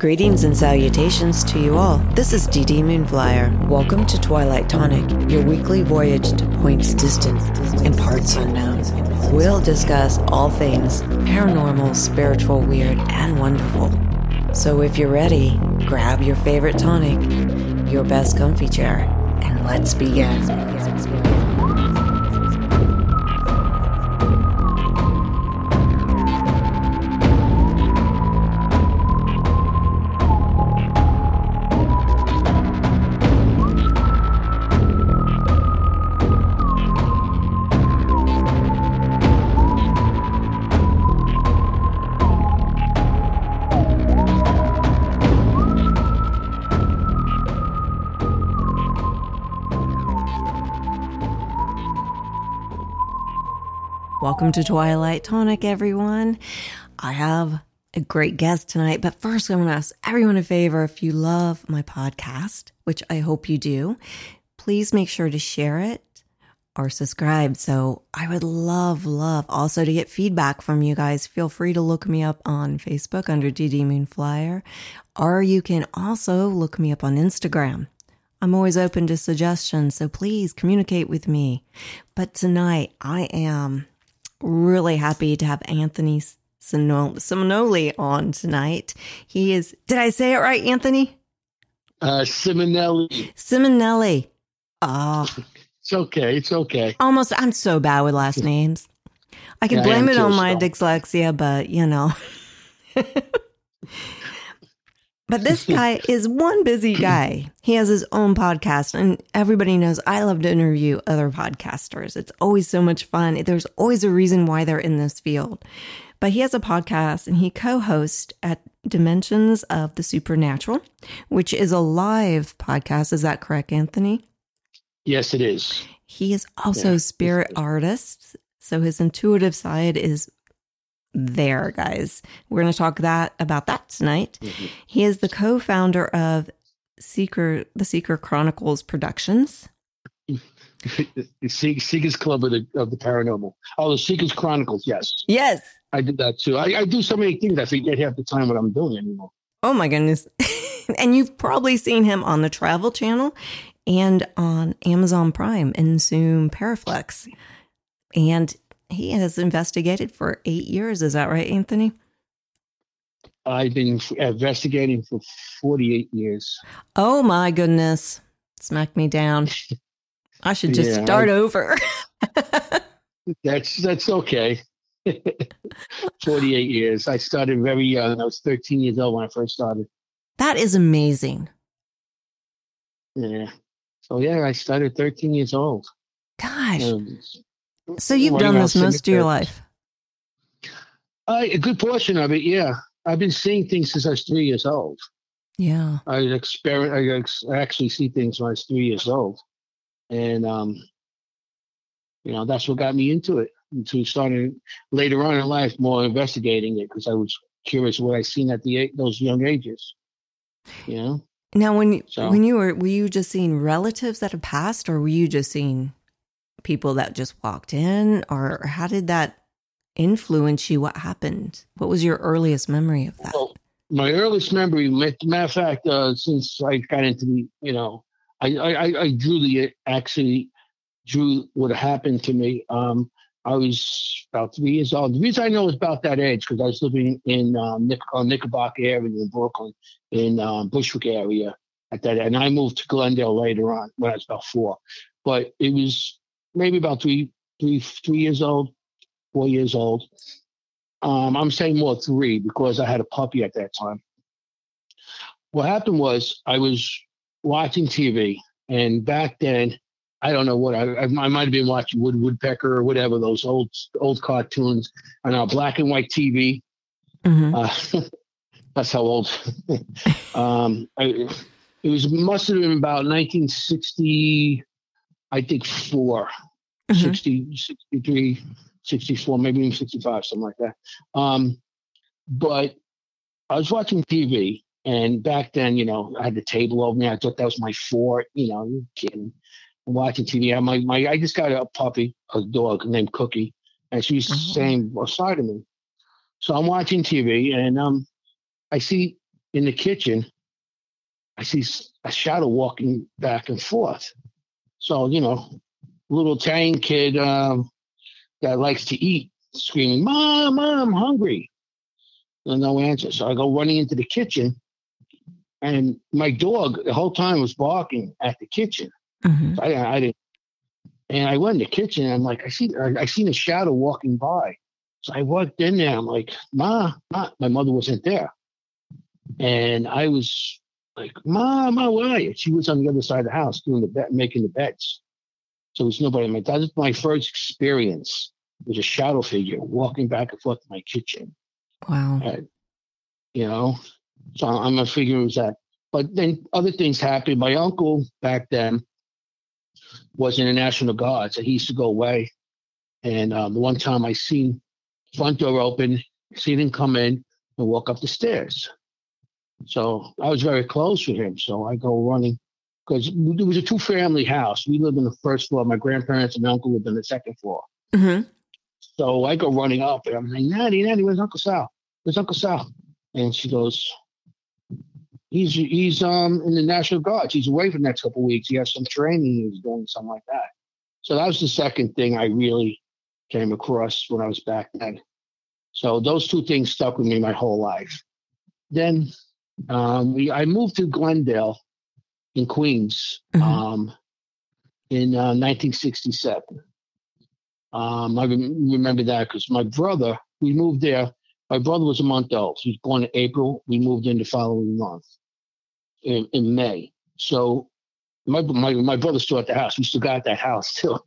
Greetings and salutations to you all. This is DeeDee Moonflyer. Welcome to Twilight Tonic, your weekly voyage to points distant and parts unknown. We'll discuss all things paranormal, spiritual, weird, and wonderful. So if you're ready, grab your favorite tonic, your best comfy chair, and let's begin. Welcome to Twilight Tonic, everyone. I have a great guest tonight, but first I want to ask everyone a favor. If you love my podcast, which I hope you do, please make sure to share it or subscribe. So I would love, love also to get feedback from you guys. Feel free to look me up on Facebook under DeeDee Moonflyer, or you can also look me up on Instagram. I'm always open to suggestions, so please communicate with me. But tonight I am really happy to have Anthony Simonelli on tonight. He is, did I say it right, Anthony? Uh, Simonelli. Simonelli. Oh. It's okay. It's okay. Almost, I'm so bad with last names. I can yeah, blame it on my dyslexia, but you know. But this guy is one busy guy. He has his own podcast, and everybody knows I love to interview other podcasters. It's always so much fun. There's always a reason why they're in this field. But he has a podcast and he co hosts at Dimensions of the Supernatural, which is a live podcast. Is that correct, Anthony? Yes, it is. He is also yeah. a spirit artist. So his intuitive side is there, guys. We're going to talk that about that tonight. Mm-hmm. He is the co-founder of Seeker, the Seeker Chronicles Productions. Seekers Club of the of the Paranormal. Oh, the Seekers Chronicles. Yes. Yes. I did that too. I, I do so many things. I forget half the time what I'm doing anymore. Oh my goodness! and you've probably seen him on the Travel Channel and on Amazon Prime and Zoom Paraflix. And he has investigated for eight years. Is that right, Anthony? I've been investigating for 48 years. Oh my goodness. Smack me down. I should just yeah, start I, over. that's that's okay. 48 years. I started very young. I was 13 years old when I first started. That is amazing. Yeah. So yeah, I started 13 years old. Gosh. Um, So you've done this most of your life? Uh, a good portion of it, yeah. I've been seeing things since I was three years old. Yeah. I experiment. I ex- actually see things when I was three years old, and um, you know that's what got me into it. Into starting later on in life, more investigating it because I was curious what I seen at the those young ages. You know. Now, when so, when you were were you just seeing relatives that have passed, or were you just seeing people that just walked in, or how did that influence you? What happened? What was your earliest memory of that? Well, my earliest memory, matter of fact, uh, since I got into the, you know, I, I, I drew the actually drew what happened to me. Um, I was about three years old. The reason I know is about that age because I was living in um, Nick, uh, Knickerbocker area in Brooklyn, in um, Bushwick area at that, and I moved to Glendale later on when I was about four. But it was maybe about three, three, three years old, four years old. Um, I'm saying more three because I had a puppy at that time. What happened was I was watching TV, and back then, I don't know what I, I might have been watching Wood Woodpecker or whatever those old old cartoons on our black and white TV. Mm-hmm. Uh, that's how old. um, I, it was must have been about 1960 I think 4 mm-hmm. 60, 63, 64, maybe even 65, something like that. Um, but I was watching TV, and back then, you know, I had the table over me. I thought that was my fort. You know, you kidding. I'm watching TV. I, my, my, I just got a puppy, a dog named Cookie, and she's mm-hmm. staying beside of me. So I'm watching TV, and um, I see in the kitchen, I see a shadow walking back and forth. So, you know, little Italian kid um, that likes to eat, screaming, Mom, Mom, I'm hungry. And no answer. So I go running into the kitchen, and my dog the whole time was barking at the kitchen. Mm-hmm. So I, I, didn't. And I went in the kitchen, and I'm like, I see, I, I seen a shadow walking by. So I walked in there. I'm like, Ma, Ma. My mother wasn't there, and I was like, where are you? She was on the other side of the house doing the bed, making the beds. So there's nobody. My that was my first experience with a shadow figure walking back and forth to my kitchen. Wow. And, you know, so I'm a figure was that. But then other things happened. My uncle back then was in the National Guard, so he used to go away. And um, the one time I seen front door open, seen him come in and walk up the stairs. So I was very close with him. So I go running because it was a two family house. We lived in the first floor. My grandparents and uncle lived in the second floor. Mm-hmm. So I go running up and I'm like, Natty, Natty, where's Uncle Sal? Where's Uncle Sal? And she goes, he's he's um in the National Guard. He's away for the next couple weeks. He has some training. He's doing something like that. So that was the second thing I really came across when I was back then. So those two things stuck with me my whole life. Then um, we I moved to Glendale in Queens mm-hmm. um, in uh, 1967. Um, I remember that because my brother, we moved there. My brother was a month old. He was born in April. We moved in the following month in, in May. So my, my my brother still at the house. We still got that house too.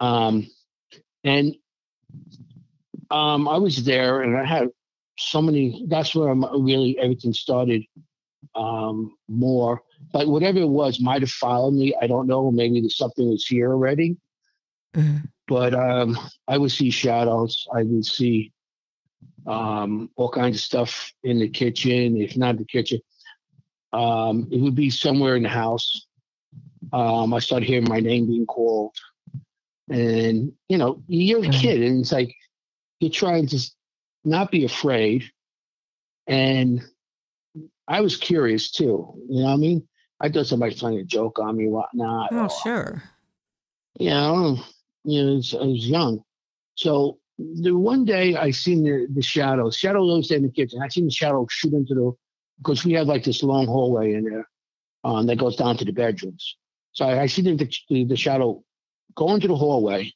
Um, and um, I was there, and I had so many. That's where I'm, really everything started um, more. But whatever it was, might have followed me. I don't know. Maybe something was here already. Mm-hmm. But um, I would see shadows. I would see um, all kinds of stuff in the kitchen. If not the kitchen, um, it would be somewhere in the house. Um, I started hearing my name being called, and you know, you're a mm-hmm. kid, and it's like you're trying to not be afraid. And I was curious too. You know what I mean? I thought somebody playing a joke on me, whatnot. Oh, or, sure. You know, you know, I was young. So the one day I seen the, the shadow. Shadow always in the kitchen. I seen the shadow shoot into the because we had like this long hallway in there um, that goes down to the bedrooms. So I, I seen the, the, the shadow go into the hallway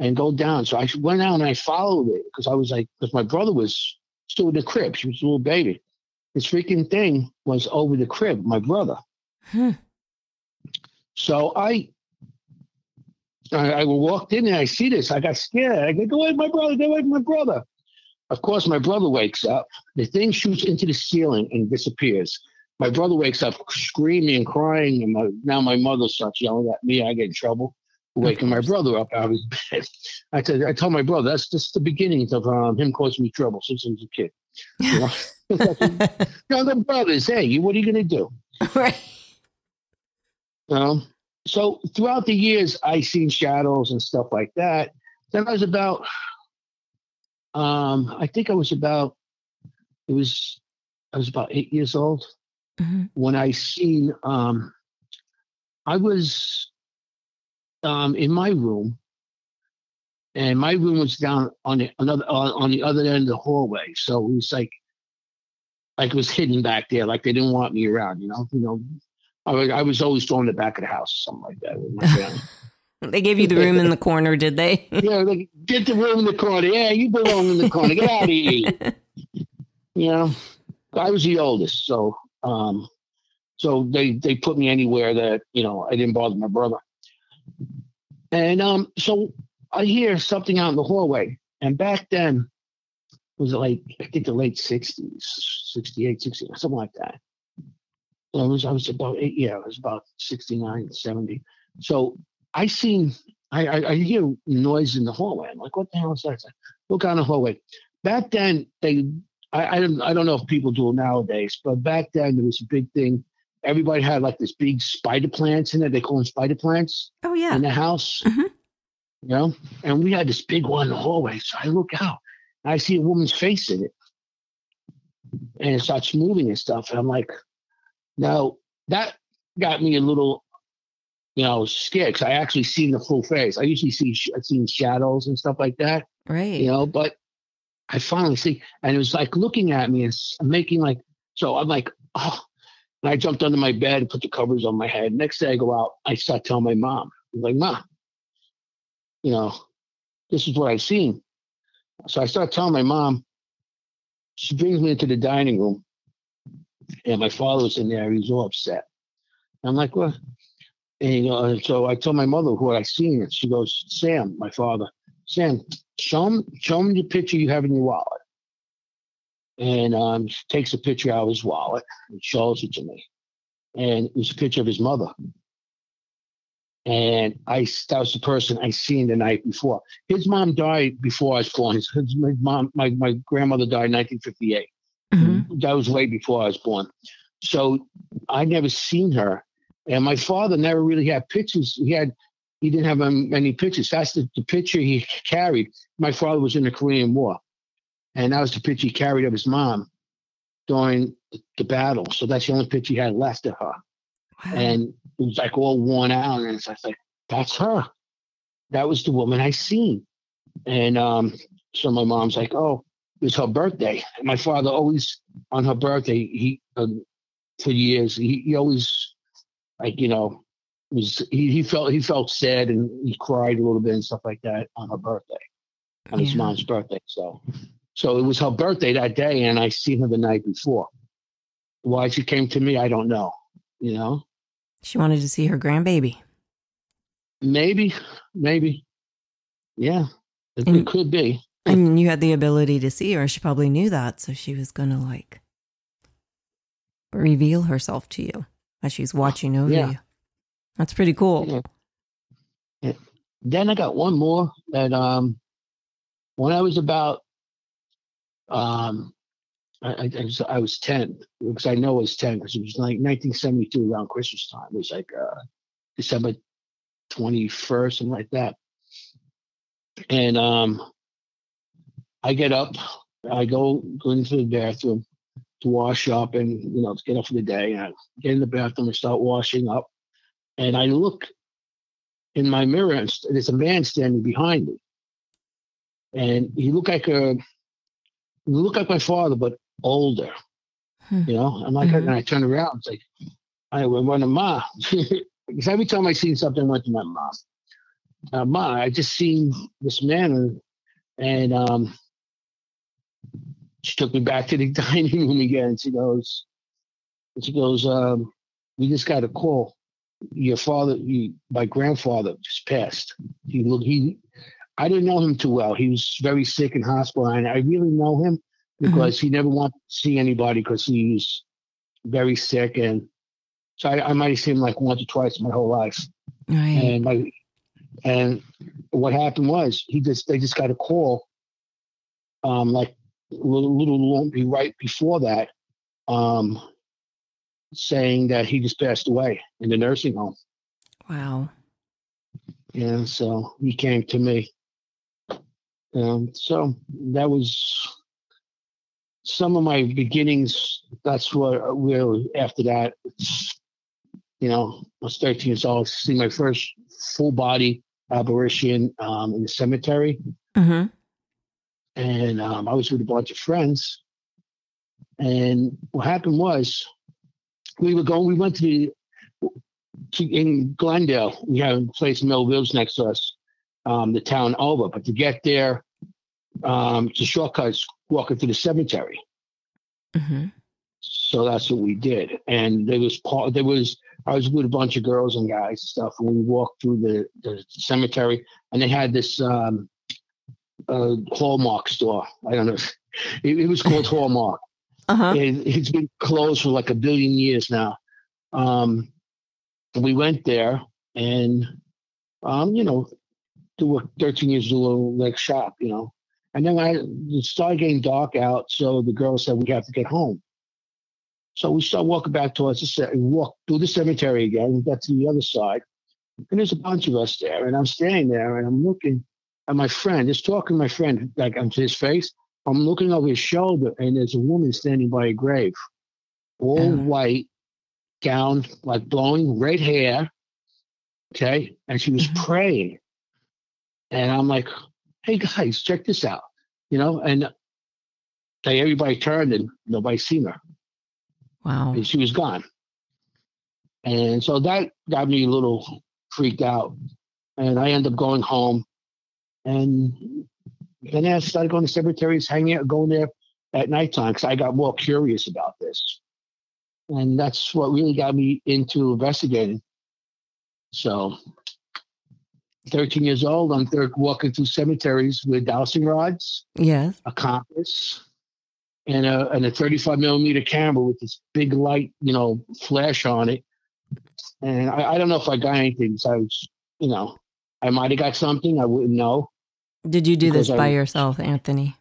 and go down. So I went out and I followed it because I was like, because my brother was still in the crib. She was a little baby. This freaking thing was over the crib, my brother. Hmm. So I I, I walked in and I see this. I got scared. I go, go away, my brother, go away, my brother. Of course, my brother wakes up. The thing shoots into the ceiling and disappears. My brother wakes up screaming and crying, and my, now my mother starts yelling at me. I get in trouble, waking my brother up out of his bed. I said, I told my brother that's just the beginnings of um, him causing me trouble since he was a kid. You know, younger brothers. Hey, what are you going to do? Right. Um, so throughout the years, I seen shadows and stuff like that. Then I was about, um, I think I was about, it was, I was about eight years old mm-hmm. when I seen, um, I was um, in my room, and my room was down on the another uh, on the other end of the hallway. So it was like, like it was hidden back there, like they didn't want me around. You know, you know, I was, I was always thrown in the back of the house, or something like that with my family. they gave you the room in the corner, did they? yeah, like, get the room in the corner. Yeah, you belong in the corner. Get out of here. you know, I was the oldest, so um, so they they put me anywhere that you know I didn't bother my brother. And um, so I hear something out in the hallway, and back then was it like I think the late sixties, 68, 60, something like that. I was I was about eight, yeah, I was about 69, 70. So I seen I, I, I hear noise in the hallway. I'm like, what the hell is that? Look down the hallway. Back then, they I, I don't I don't know if people do it nowadays, but back then there was a big thing. Everybody had like this big spider plants in it. They call them spider plants. Oh yeah, in the house. Mm-hmm. You know, and we had this big one in the hallway. So I look out, and I see a woman's face in it. and it starts moving and stuff. And I'm like, now that got me a little, you know, scared because I actually seen the full face. I usually see I've seen shadows and stuff like that, Right. you know, but I finally see, and it was like looking at me and making like, so I'm like, oh, and I jumped under my bed and put the covers on my head. Next day I go out, I start telling my mom, I'm like, mom, you know, this is what I've seen. So I start telling my mom. She brings me into the dining room, and my father was in there. He's all upset. I'm like, what? And you know, so I told my mother what I seen, and she goes, Sam, my father, Sam, show him, show him the picture you have in your wallet. And um, takes a picture out of his wallet and shows it to me, and it was a picture of his mother. And I, that was the person I seen the night before. His mom died before I was born. His, his my mom, my, my grandmother died in 1958 Mhm. that was way before I was born. So I never seen her, and my father never really had pictures. He had he didn't have um, many pictures. That's the, the picture he carried. My father was in the Korean War, and that was the picture he carried of his mom during the battle. So that's the only picture he had left of her, Wow. and it was like all worn out. And it's like, like that's her. That was the woman I seen, and um, so my mom's like, oh it was her birthday. And my father always on her birthday, he um, for years he, he always like you know was he, he felt he felt sad and he cried a little bit and stuff like that on her birthday, on his mom's birthday. So so it was her birthday that day, and I seen her the night before. Why she came to me, I don't know. You know, She wanted to see her grandbaby. maybe, maybe, yeah, it, And- could be. And you had the ability to see her. She probably knew that. So she was going to like reveal herself to you as she's watching over Yeah. you. That's pretty cool. Yeah. Yeah. Then I got one more that um when I was about um I, I, I was I was ten because I know it was ten because it was like 1972 around Christmas time. It was like uh December 21st, something like that. And um I get up, I go go into the bathroom to wash up and you know to get up for the day. And I get in the bathroom and start washing up. And I look in my mirror and there's a man standing behind me. And he looked like a he looked like my father, but older. Hmm. You know, I'm like, Mhm. and I turn around, it's like, I went to Ma. because every time I seen something, I went to my mom. Uh, Ma, I just seen this man, and, and um, she took me back to the dining room again. She goes, she goes, um, we just got a call. Your father, you, my grandfather, just passed. He look, he, I didn't know him too well. He was very sick in hospital, and I really know him because he never wanted to see anybody because he was very sick, and so I, I might have seen him like once or twice in my whole life. Right. And my, and what happened was he just they just got a call, um, like a little, little long, right before that, um, saying that he just passed away in the nursing home. Wow. And so he came to me. And so that was some of my beginnings. That's what really after that, you know, I was 13 years old, see my first full body apparition um, in the cemetery. hmm And um, I was with a bunch of friends. And what happened was we were going, we went to the, to, in Glendale, we have a place in Middle Village next to us, um, the town over. But to get there, um, it's a shortcut, walking through the cemetery. hmm So that's what we did. And there was part, there was, I was with a bunch of girls and guys and stuff, and we walked through the, the cemetery, and they had this um, uh, Hallmark store. I don't know. It, it was called Hallmark. Uh-huh. It, it's been closed for like a billion years now. Um, we went there, and um, you know, do work 13 years do a little like shop, you know. And then I it started getting dark out, so the girl said we have to get home. So we start walking back towards the ce- we walk through the cemetery again. We got to the other side, and there's a bunch of us there. And I'm standing there, and I'm looking at my friend, just talking to my friend, like onto his face. I'm looking over his shoulder, and there's a woman standing by a grave, all Yeah. white, gown, like blowing red hair. Okay, and she was Mhm. praying, and I'm like, "Hey guys, check this out," you know. And they everybody turned, and nobody seen her, Wow. and she was gone. And so that got me a little freaked out, and I ended up going home, and then I started going to cemeteries, hanging out, going there at nighttime because I got more curious about this. And that's what really got me into investigating. So, 13 years old, I'm there walking through cemeteries with dowsing rods, Yes. a compass, and a, and a 35 millimeter camera with this big light, you know, flash on it. And I, I don't know if I got anything. So I was, you know, I might have got something. I wouldn't know. Did you do this Because I- by yourself, Anthony?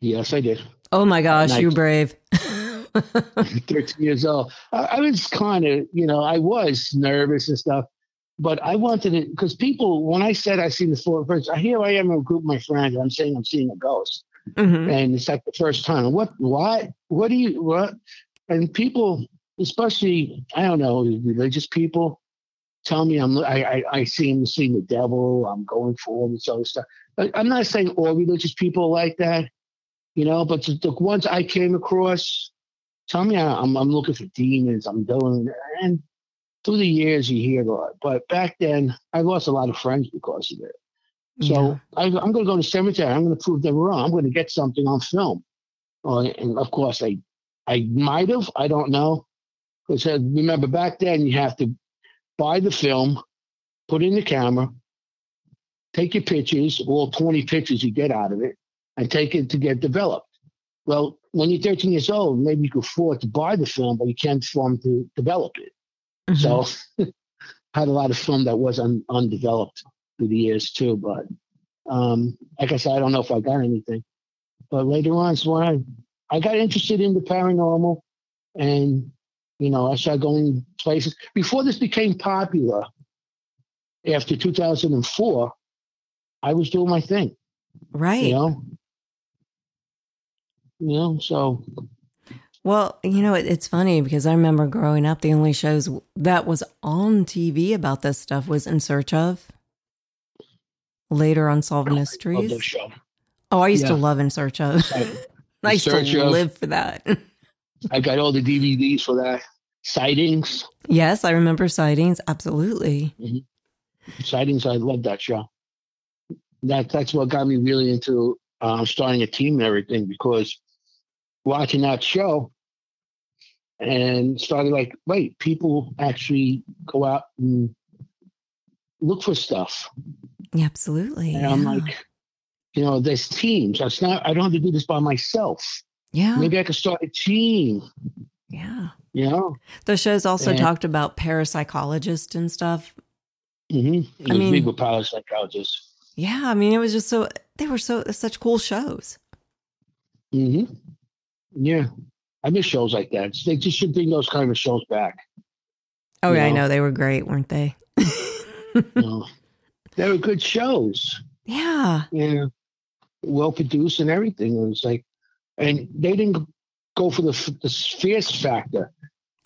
Yes, I did. Oh my gosh, you brave. 13 years old. I, I was kind of, you know, I was nervous and stuff, but I wanted it because people, when I said I seen the four first, here I am in a group of my friends, I'm saying I'm seeing a ghost. Mhm. And it's like the first time. What, why, what do you, what? And people, especially, I don't know, religious people, tell me I'm, I, I, I seem seeing the devil, I'm going for all this other stuff. But I'm not saying all religious people are like that, you know, but the, the ones I came across, tell me I'm, I'm looking for demons, I'm doing, and through the years you hear a lot. But back then, I lost a lot of friends because of it. So I, I'm going to go to cemetery. I'm going to prove them wrong. I'm going to get something on film. Uh, and of course, I, I might have. I don't know. Because remember, back then you have to buy the film, put in the camera, take your pictures, all 20 pictures you get out of it, and take it to get developed. Well, when you're 13 years old, maybe you can afford to buy the film, but you can't afford to develop it. Mhm. So had a lot of film that was un, undeveloped through the years too. But um, like I said, I don't know if I got anything. But later on, is when I, I got interested in the paranormal and, you know, I started going places. Before this became popular, after 2004, I was doing my thing, right. you know? You know, so Well, you know, it, it's funny because I remember growing up, the only shows that was on TV about this stuff was In Search of. Later, Unsolved Mysteries. Oh, I used to love In Search of. I, I used Search to of. live for that. I got all the DVDs for that. Sightings. yes, I remember sightings. Absolutely. sightings. I love that show. That that's what got me really into um, starting a team and everything because watching that show and started like, wait, people actually go out and look for stuff, Yeah, absolutely. and I'm like, you know, there's teams. It's not. I don't have to do this by myself. yeah, Maybe I could start a team. yeah. You know. The shows also And- talked about parapsychologists and stuff. Mm-hmm. I mean- parapsychologists. Yeah, I mean, it was just so they were so such cool shows. hmm Yeah. I miss shows like that. They just should bring those kind of shows back. Oh yeah, I know they were great, weren't they? You know, they were good shows. yeah, Yeah. well produced and everything. It was like, and they didn't go for the the fierce factor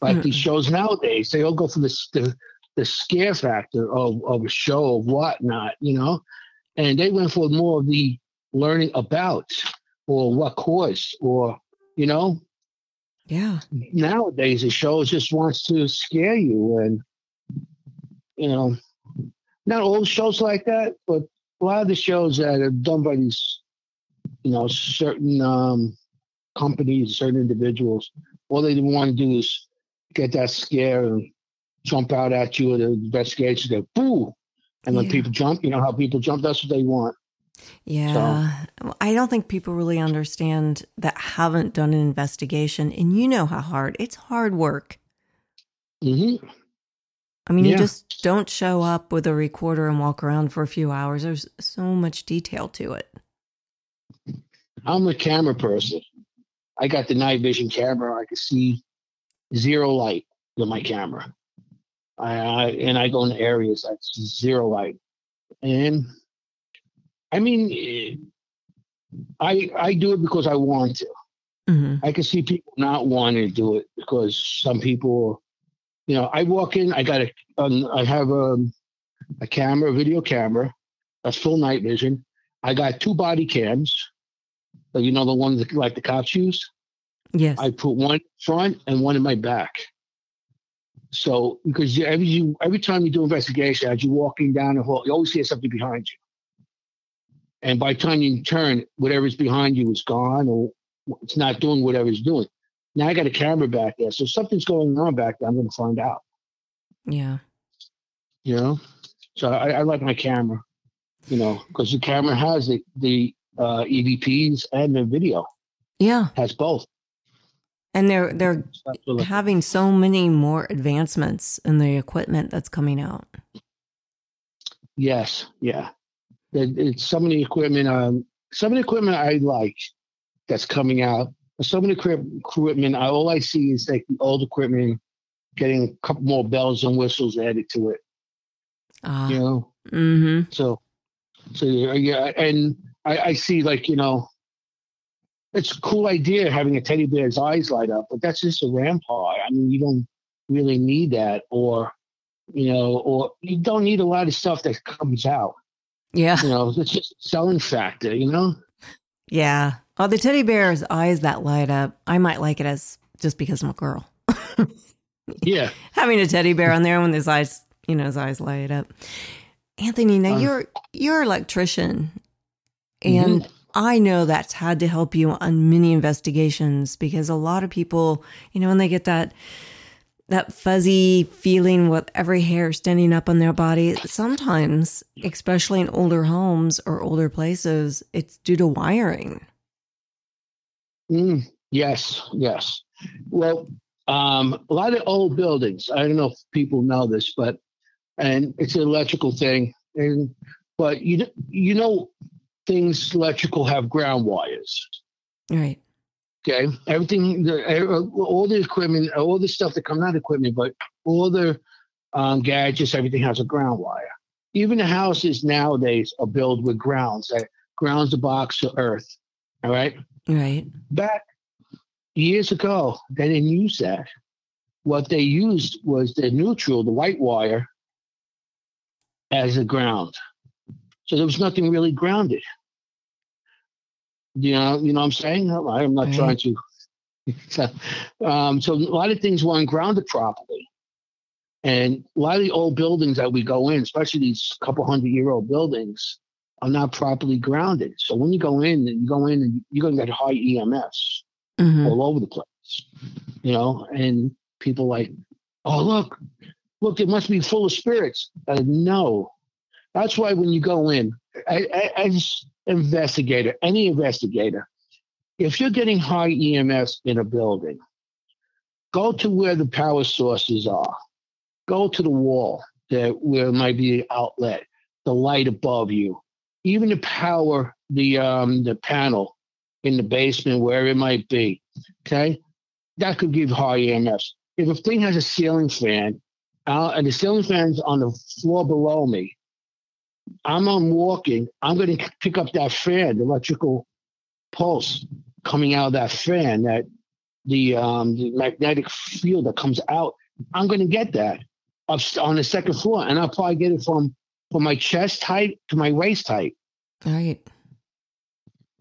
like these shows nowadays. They all go for the the, the scare factor of of a show of whatnot. You know, and they went for more of the learning about or what caused or you know? Yeah, nowadays the show just wants to scare you and you know not all shows like that but a lot of the shows that are done by these you know certain um companies certain individuals all they want to do is get that scare and jump out at you and the investigators go boo! And when Yeah. people jump you know how people jump? That's what they want yeah. Well, I don't think people really understand that haven't done an investigation, and you know how hard it's hard work. hmm I mean, you just don't show up with a recorder and walk around for a few hours. There's so much detail to it. I'm a camera person. I got the night vision camera. I can see zero light with my camera. I, I and I go in areas that's zero light. And I mean, eh, I I do it because I want to. hmm I can see people not wanting to do it because some people, you know, I walk in, I got a, um, I have a, a camera, a video camera, that's full night vision. I got two body cams, uh, you know, the ones that like the cops use. Yes. I put one front and one in my back. So because every you every time you do investigation, as you're walking down the hall, you always hear something behind you. And by the time you turn, whatever's behind you is gone or it's not doing whatever it's doing. Now I got a camera back there. So something's going on back there. I'm gonna find out. yeah. You know? So I, I like my camera, you know, because the camera has the, the uh EVPs and the video. Yeah. Has both. And they're they're So that's what I- having so many more advancements in the equipment that's coming out. Yes, yeah. It, it's some of the equipment. Um, some of the equipment I like that's coming out. Some of the equipment, I, all I see is like the old equipment getting a couple more bells and whistles added to it. Ah. You know, Mm-hmm. so so yeah, yeah, and I, I see like you know, it's a cool idea having a teddy bear's eyes light up, but that's just a rampart. I mean, you don't really need that, or you know, or you don't need a lot of stuff that comes out. Yeah. you know, it's just selling factor, you know? Yeah. Oh, the teddy bear's eyes that light up. I might like it as just because I'm a girl. Yeah. Having a teddy bear on there when his eyes, you know, his eyes light up. Anthony, now Um, you're you're an electrician, and I know that's had to help you on many investigations because a lot of people, you know, when they get that that fuzzy feeling with every hair standing up on their body, sometimes, especially in older homes or older places, it's due to wiring. Mm, yes, yes. Well, um, a lot of old buildings, I don't know if people know this, but, and it's an electrical thing. And, but you, you know, things electrical have ground wires. Right. Okay. Everything, the, uh, all the equipment, all the stuff that comes not equipment, but all the um, gadgets, everything has a ground wire. Even the houses nowadays are built with grounds that grounds the box to earth. All right. Right. Back years ago, they didn't use that. What they used was the neutral, the white wire, as a ground. So there was nothing really grounded. You know, you know what I'm saying? I'm not trying to. So, um, so a lot of things weren't grounded properly. And a lot of the old buildings that we go in, especially these couple hundred year old buildings, are not properly grounded. So when you go in, you go in and you're going to get high EMFs hmm all over the place, you know, and people like, oh, look, look, it must be full of spirits. Uh, no, that's why when you go in, I, I, as investigator, any investigator, if you're getting high EMFs in a building, go to where the power sources are. Go to the wall that where it might be an outlet, the light above you, even the power, the um the panel in the basement, wherever it might be. Okay, that could give high EMFs. If a thing has a ceiling fan, uh, and the ceiling fan's on the floor below me, I'm on walking. I'm going to pick up that fan, the electrical pulse coming out of that fan, that the um, the magnetic field that comes out. I'm going to get that up on the second floor, and I'll probably get it from from my chest height to my waist height. Right.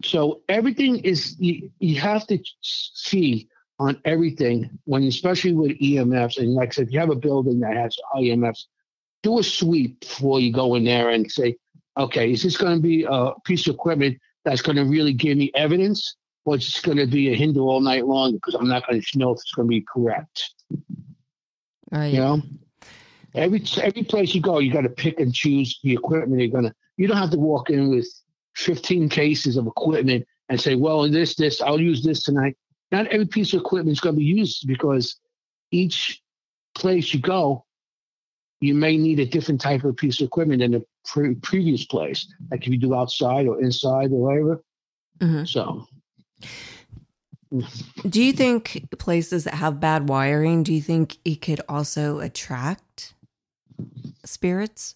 So everything is you, you have to see on everything when, especially with EMFs, and like I said, if you have a building that has EMFs, do a sweep before you go in there and say, okay, is this going to be a piece of equipment that's going to really give me evidence, or it's just going to be a hinder all night long because I'm not going to know if it's going to be correct. Right. You know, every every place you go, you got to pick and choose the equipment you're gonna. You don't have to walk in with 15 cases of equipment and say, "Well, this, this, I'll use this tonight." Not every piece of equipment is going to be used because each place you go, you may need a different type of piece of equipment than the pre- previous place. Like if you do outside or inside or whatever. Mhm. So, Do you think places that have bad wiring, do you think it could also attract spirits?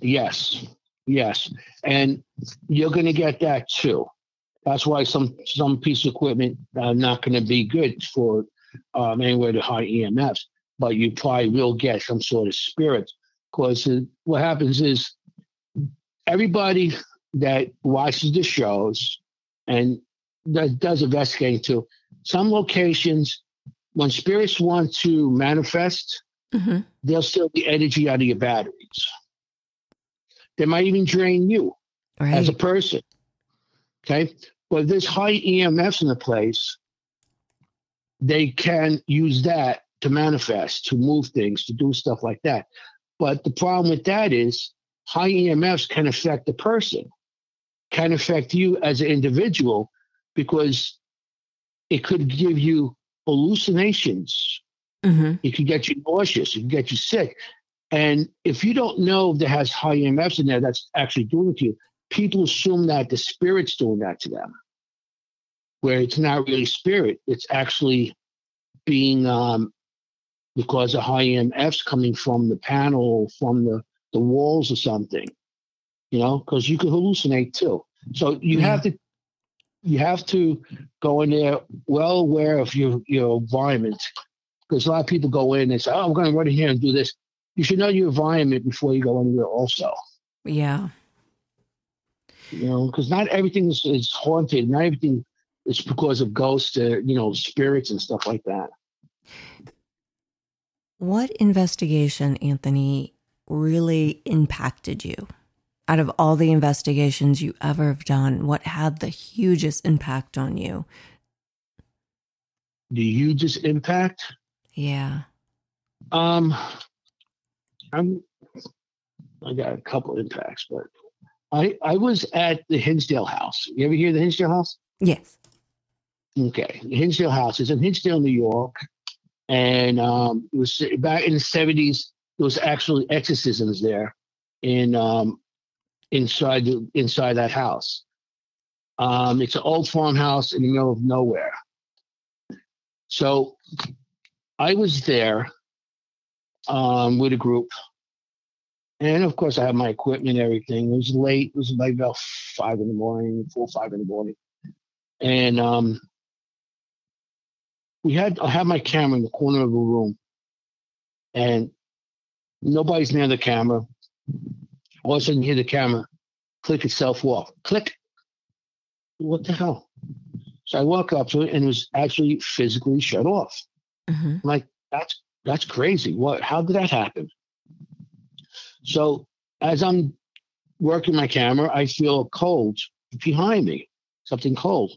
Yes, yes, and you're going to get that too. That's why some some piece of equipment are not going to be good for um, anywhere to high EMFs, but you probably will get some sort of spirit. Because what happens is everybody that watches the shows and that does investigating too, some locations, when spirits want to manifest, mm-hmm. they'll steal the energy out of your batteries. They might even drain you right. as a person. Okay. But if there's high EMFs in the place, they can use that to manifest, to move things, to do stuff like that. But the problem with that is high EMFs can affect the person, can affect you as an individual because it could give you hallucinations. Mm-hmm. It could get you nauseous. It could get you sick. And if you don't know that has high EMFs in there that's actually doing it to you, people assume that the spirit's doing that to them, where it's not really spirit. It's actually being um, because of high EMFs coming from the panel, from the, the walls or something, you know, because you could hallucinate too. So you yeah. have to you have to go in there well aware of your your environment because a lot of people go in and say, "Oh, I'm going to run in here and do this." You should know your environment before you go anywhere. Also, yeah, you know, because not everything is, is, haunted. Not everything is because of ghosts, uh, you know, spirits and stuff like that. What investigation, Anthony, really impacted you? out of all the investigations you ever have done, what had the hugest impact on you? The hugest impact? Yeah. Um, I'm. I got a couple impacts, but I I was at the Hinsdale House. You ever hear the Hinsdale House? Yes. Okay, the Hinsdale House is in Hinsdale, New York, and um, it was back in the seventies. There was actually exorcisms there, in um, inside the, inside that house. Um, it's an old farmhouse in the middle of nowhere. So I was there um, with a group. And of course, I had my equipment and everything. It was late. It was like about five in the morning, four, five in the morning. And um, we had, I had my camera in the corner of the room. And nobody's near the camera. All of a sudden, you hear the camera click itself off. Click. What the hell? So I walk up to it, and it was actually physically shut off. Mm-hmm. Like, that's that's crazy. What? How did that happen? So as I'm working my camera, I feel cold behind me, something cold.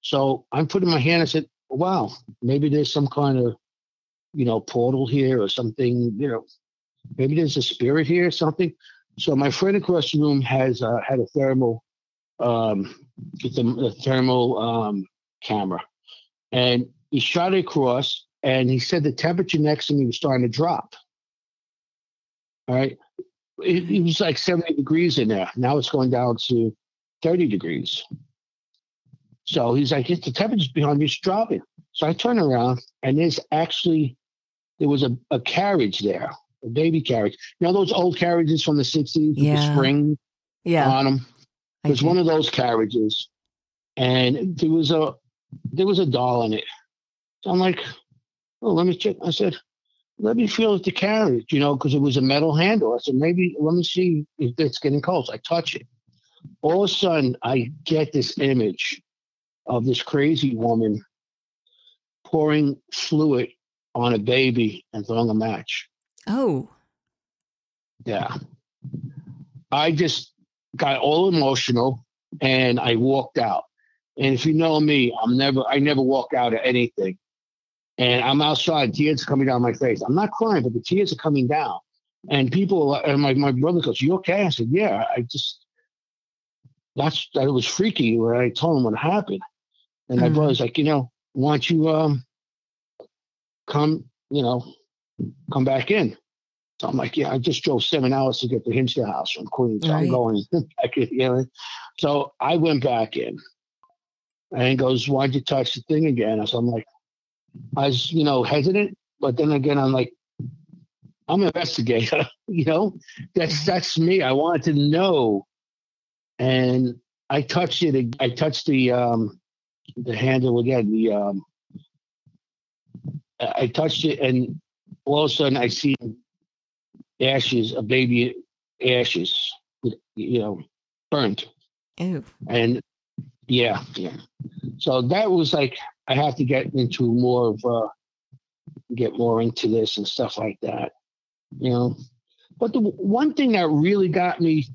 So I'm putting my hand. I said, "Wow, maybe there's some kind of, you know, portal here or something. You know, maybe there's a spirit here, or something." So my friend across the room has uh, had a thermal, um, a, thermal um, camera, and he shot it across, and he said the temperature next to me was starting to drop. All right, it, it was like 70 degrees in there. Now it's going down to 30 degrees. So he's like, the temperature's behind me, it's dropping. So I turn around, and there's actually there was a, a carriage there a baby carriage. You know those old carriages from the 60s with the spring yeah. on them? It was one of those carriages. And there was a there was a doll in it. So I'm like, oh, let me check. I said, let me feel the carriage, you know, because it was a metal handle. I said, maybe let me see if it's getting cold. So I touch it. All of a sudden, I get this image of this crazy woman pouring fluid on a baby and throwing a match. Oh. Yeah. I just got all emotional and I walked out. And if you know me, I'm never I never walk out of anything. And I'm outside, tears are coming down my face. I'm not crying, but the tears are coming down. And people and my, my brother goes, You okay? I said, Yeah, I just that's that was freaky when I told him what happened. And my mm-hmm. brother's like, you know, why don't you um come, you know, come back in. So I'm like, yeah, I just drove seven hours to get to Hinsdale House from Queens. Right. I'm going back in, you know. So I went back in. And he goes, Why'd you touch the thing again? So I'm like, I was, you know, hesitant, but then again, I'm like, I'm an investigator, you know. That's that's me. I wanted to know. And I touched it. I touched the um, the handle again. The um, I touched it, and all of a sudden I see ashes, a baby ashes, you know, burnt. Ew. And yeah, yeah. So that was like I have to get into more of uh get more into this and stuff like that. You know. But the one thing that really got me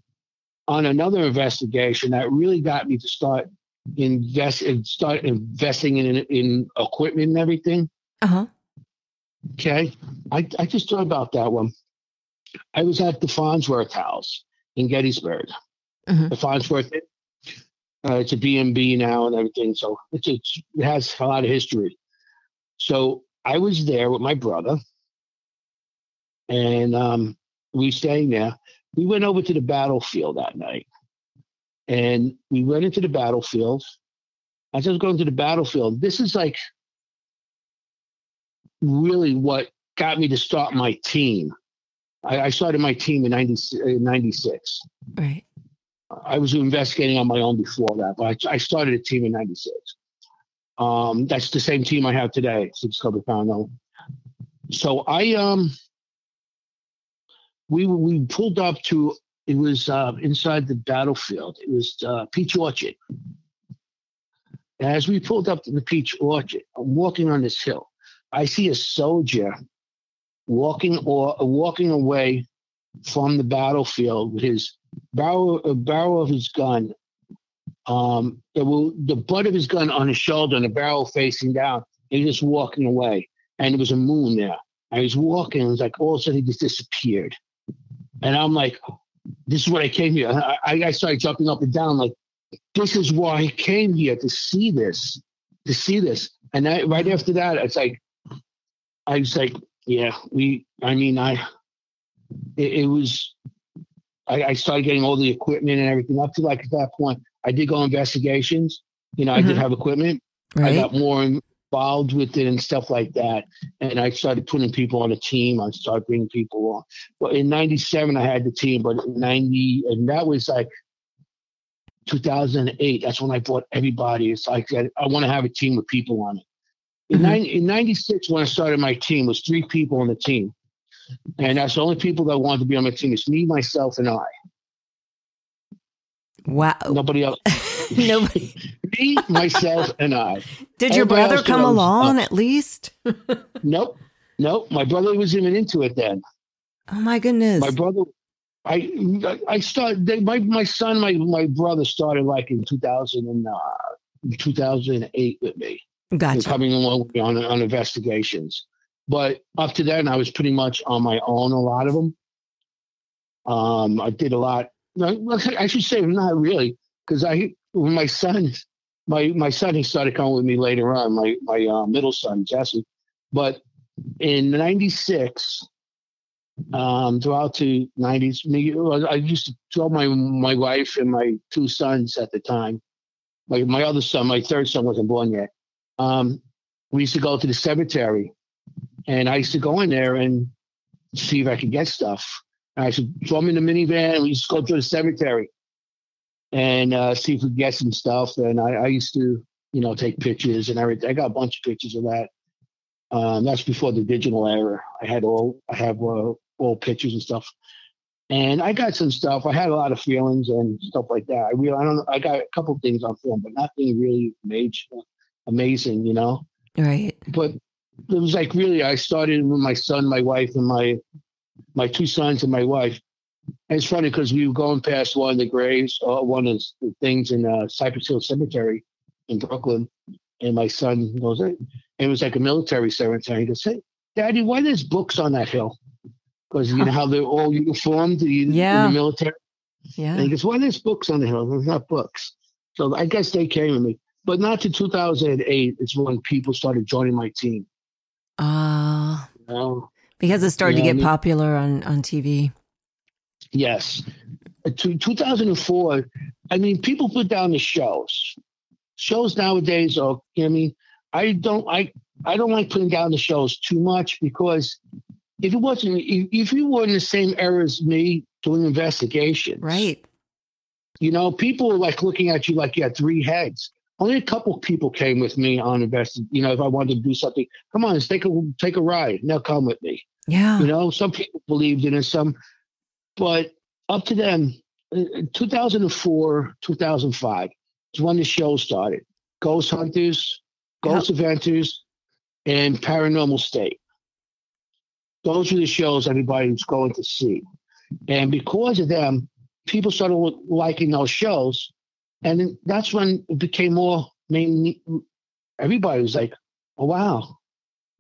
on another investigation that really got me to start invest and start investing in in equipment and everything. Uh-huh. Okay. I, I just thought about that one. I was at the Farnsworth House in Gettysburg. Mhm. The Farnsworth, uh, it's a B&B now and everything. So it's, it's, it has a lot of history. So I was there with my brother and um, we staying there. We went over to the battlefield that night and we went into the battlefield. As I was going to the battlefield, this is like really what got me to start my team. I, I started my team in 90, uh, 96. Right. I was investigating on my own before that, but I, I started a team in 96. Um, that's the same team I have today, Six Cover Pound. So I, um, we, we pulled up to, it was uh, inside the battlefield. It was uh, Peach Orchard. As we pulled up to the Peach Orchard, I'm walking on this hill. I see a soldier walking or walking away from the battlefield with his barrel, barrel of his gun, um, the, the butt of his gun on his shoulder and the barrel facing down. He's just walking away, and there was a moon there. I was walking, and it was like all of a sudden he just disappeared, and I'm like, "This is what I came here." I, I started jumping up and down, like, "This is why I came here to see this, to see this." And I, right after that, it's like, I was like, "Yeah, we." I mean, I, it, it was I, I, started getting all the equipment and everything up to like at that point. I did go investigations. You know, I did Mhm. have equipment. Right. I got more involved with it and stuff like that. And I started putting people on a team. I started bringing people on. But in '97, I had the team, but in '90, and that was like 2008. That's when I brought everybody. It's like I, I want to have a team with people on it. In, Mhm. 90, in '96, when I started my team, was three people on the team. And that's the only people that wanted to be on my team. It's me, myself, and I. wow. Nobody else. Nobody. me, myself, and I. Did your Everybody brother come along at least? Nope. Nope. My brother was even into it then. Oh my goodness. My brother, I I started. They, my my son, my my brother started like in 2000 and uh, 2008 with me, Gotcha. coming along with me on on investigations. But up to then, I was pretty much on my own. A lot of them. Um, I did a lot. I should say not really, because I my son, my my son, he started coming with me later on. My my uh, middle son Jesse, but in '96, um, throughout the '90s, me I used to tell my my wife and my two sons at the time. My my other son, my third son, wasn't born yet. Um, we used to go to the cemetery, and I used to go in there and see if I could get stuff. And I should throw them in the minivan. And we used to go to the cemetery and uh, see if we get some stuff. And I, I used to, you know, take pictures and everything. I got a bunch of pictures of that. Um, that's before the digital era. I had all, I have uh, all pictures and stuff. And I got some stuff. I had a lot of feelings and stuff like that. I really, I don't. I got a couple things on film, but nothing really major, amazing, you know Right. but it was like really I started with my son, my wife, and my my two sons and my wife. And it's funny because we were going past one of the graves, uh, one of the things in uh, Cypress Hill Cemetery in Brooklyn, and my son goes, hey, and it was like a military cemetery. He goes, "Hey, Daddy, why there's books on that hill?" Because you know how they're all uniformed Yeah. in the military. And Yeah. he goes, "Why there's books on the hill? There's not books." So I guess they came to me, but not to 2008. It's when people started joining my team. Uh, You know? because it started Yeah, to I get mean- popular on, on TV. Yes. To 2004, I mean, people put down the shows. Shows nowadays are, I mean, I don't, I, I don't like putting down the shows too much because if it wasn't, if, if you were in the same era as me doing investigation, Right. You know, people were like looking at you like you had three heads. Only a couple people came with me on invested. You know, if I wanted to do something, come on, let's take a take a ride. Now come with me. Yeah. You know, some people believed in it, some, but up to them. 2004, 2005 is when the show started. Ghost Hunters, Ghost Adventures, and Paranormal State. Those were the shows everybody was going to see. And because of them, people started liking those shows. And that's when it became more main. Everybody was like, oh, wow.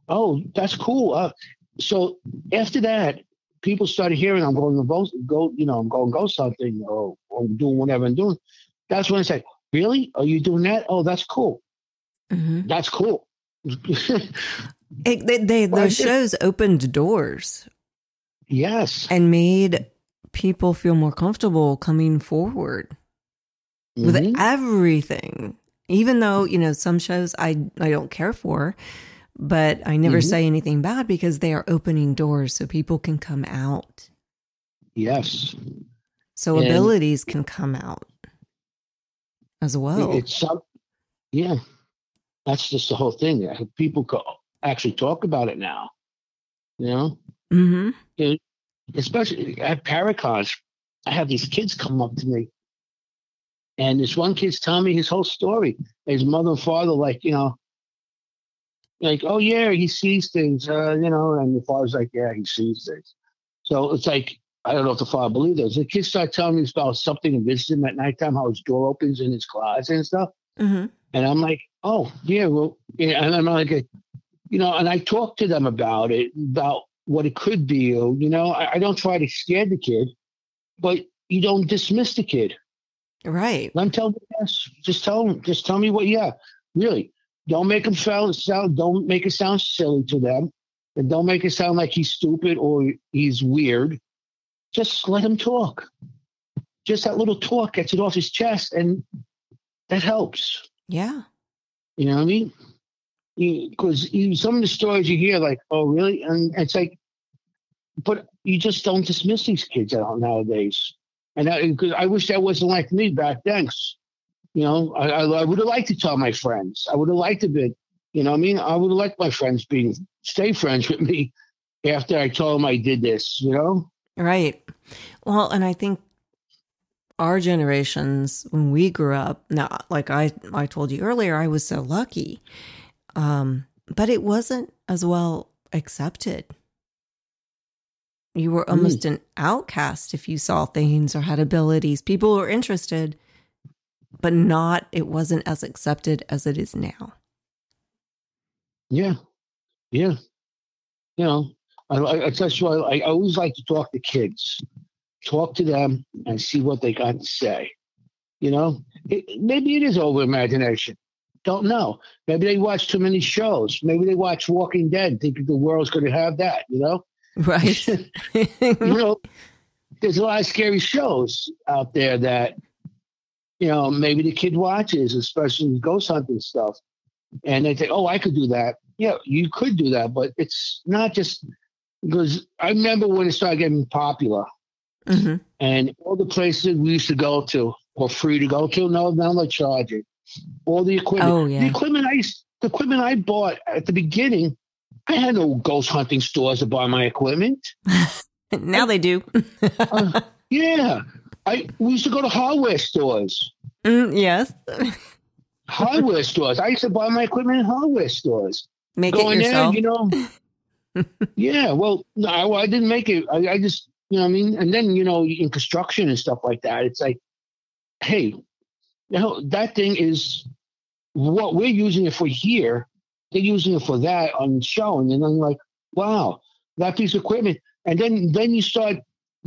Oh, that's cool. Uh, so after that, people started hearing I'm going to go, go you know, I'm going to go something or, or doing whatever I'm doing. That's when I said, really? Are you doing that? Oh, that's cool. Mm-hmm. That's cool. it, they, they well, those shows opened doors. Yes. And made people feel more comfortable coming forward mm-hmm. with everything. Even though, you know, some shows I I don't care for, but I never mm-hmm. say anything bad because they are opening doors so people can come out. Yes. So and abilities can come out as well. It's some, yeah. That's just the whole thing. People could actually talk about it now. You know? Mm-hmm. It, especially at Paracons, I have these kids come up to me. And this one kid's telling me his whole story. His mother and father, like, you know, like, oh yeah, he sees things, uh, you know, and the father's like, yeah, he sees things. So it's like, I don't know if the father believes this. The kids start telling me about something and visiting him at nighttime, how his door opens in his closet and stuff. Mm-hmm. And I'm like, oh yeah, well, yeah. and I'm like, you know, and I talk to them about it, about what it could be. You know, I, I don't try to scare the kid, but you don't dismiss the kid. Right. Let him tell me yes. Just tell him. Just tell me what. Yeah, really. Don't make him sound, sound don't make it sound silly to them. And don't make it sound like he's stupid or he's weird. Just let him talk. Just that little talk gets it off his chest and that helps. Yeah. You know what I mean? Because some of the stories you hear, like, oh, really? And it's like, but you just don't dismiss these kids out nowadays. And because I, I wish that wasn't like me back then. You know, I, I, I would have liked to tell my friends. I would have liked to be, you know, I mean, I would have liked my friends being stay friends with me after I told them I did this. You know, right. Well, and I think our generations when we grew up, now, like I I told you earlier, I was so lucky, um, but it wasn't as well accepted. You were almost mm. an outcast if you saw things or had abilities. People were interested, but not, it wasn't as accepted as it is now. Yeah. Yeah. You know, I, I, that's why I, I always like to talk to kids, talk to them and see what they got to say. You know, it, maybe it is over imagination. Don't know. Maybe they watch too many shows. Maybe they watch Walking Dead, thinking the world's going to have that. You know, right? you know, there's a lot of scary shows out there that you know, maybe the kid watches, especially ghost hunting stuff, and they think, "Oh, I could do that." Yeah, you could do that, but it's not just because I remember when it started getting popular, mm-hmm. and all the places we used to go to were free to go to. No, now they're charging. All the equipment, oh, yeah. the equipment I the equipment I bought at the beginning, I had no ghost hunting stores to buy my equipment. now they do. uh, yeah, I we used to go to hardware stores. Mm, yes. hardware stores. I used to buy my equipment in hardware stores. Make Going it yourself. There, you know. yeah. Well, no, I, I didn't make it. I, I, just, you know, I mean, and then you know, in construction and stuff like that, it's like, hey, you know, that thing is what we're using it for here. They're using it for that on the show, and then I'm like, wow, that piece of equipment. And then then you start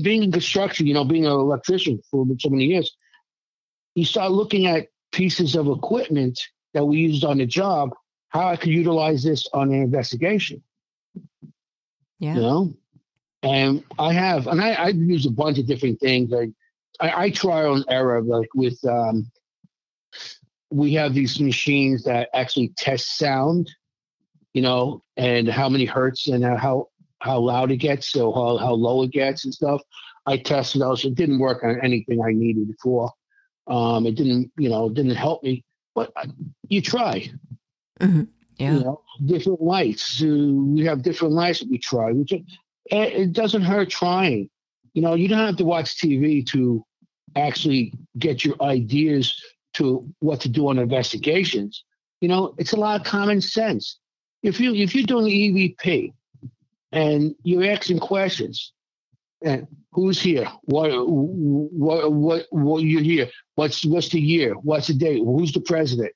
being in construction, you know, being an electrician for so many years, you start looking at pieces of equipment that we used on the job, how I could utilize this on an investigation. Yeah. You know? And I have, and I, I use a bunch of different things. I, I, I trial and error, like with, um, we have these machines that actually test sound, you know, and how many hertz and how how loud it gets, so how, how low it gets and stuff. I tested those. It didn't work on anything I needed it for. Um, it didn't, you know, it didn't help me, but you try. Mhm. Yeah. You know, different lights. We have different lights that we try. Which it, it doesn't hurt trying. You know, you don't have to watch TV to actually get your ideas to what to do on investigations. You know, it's a lot of common sense. If you if you're doing EVP and you're asking questions, and who's here? What what what what you're here? What's what's the year? What's the date? Who's the president?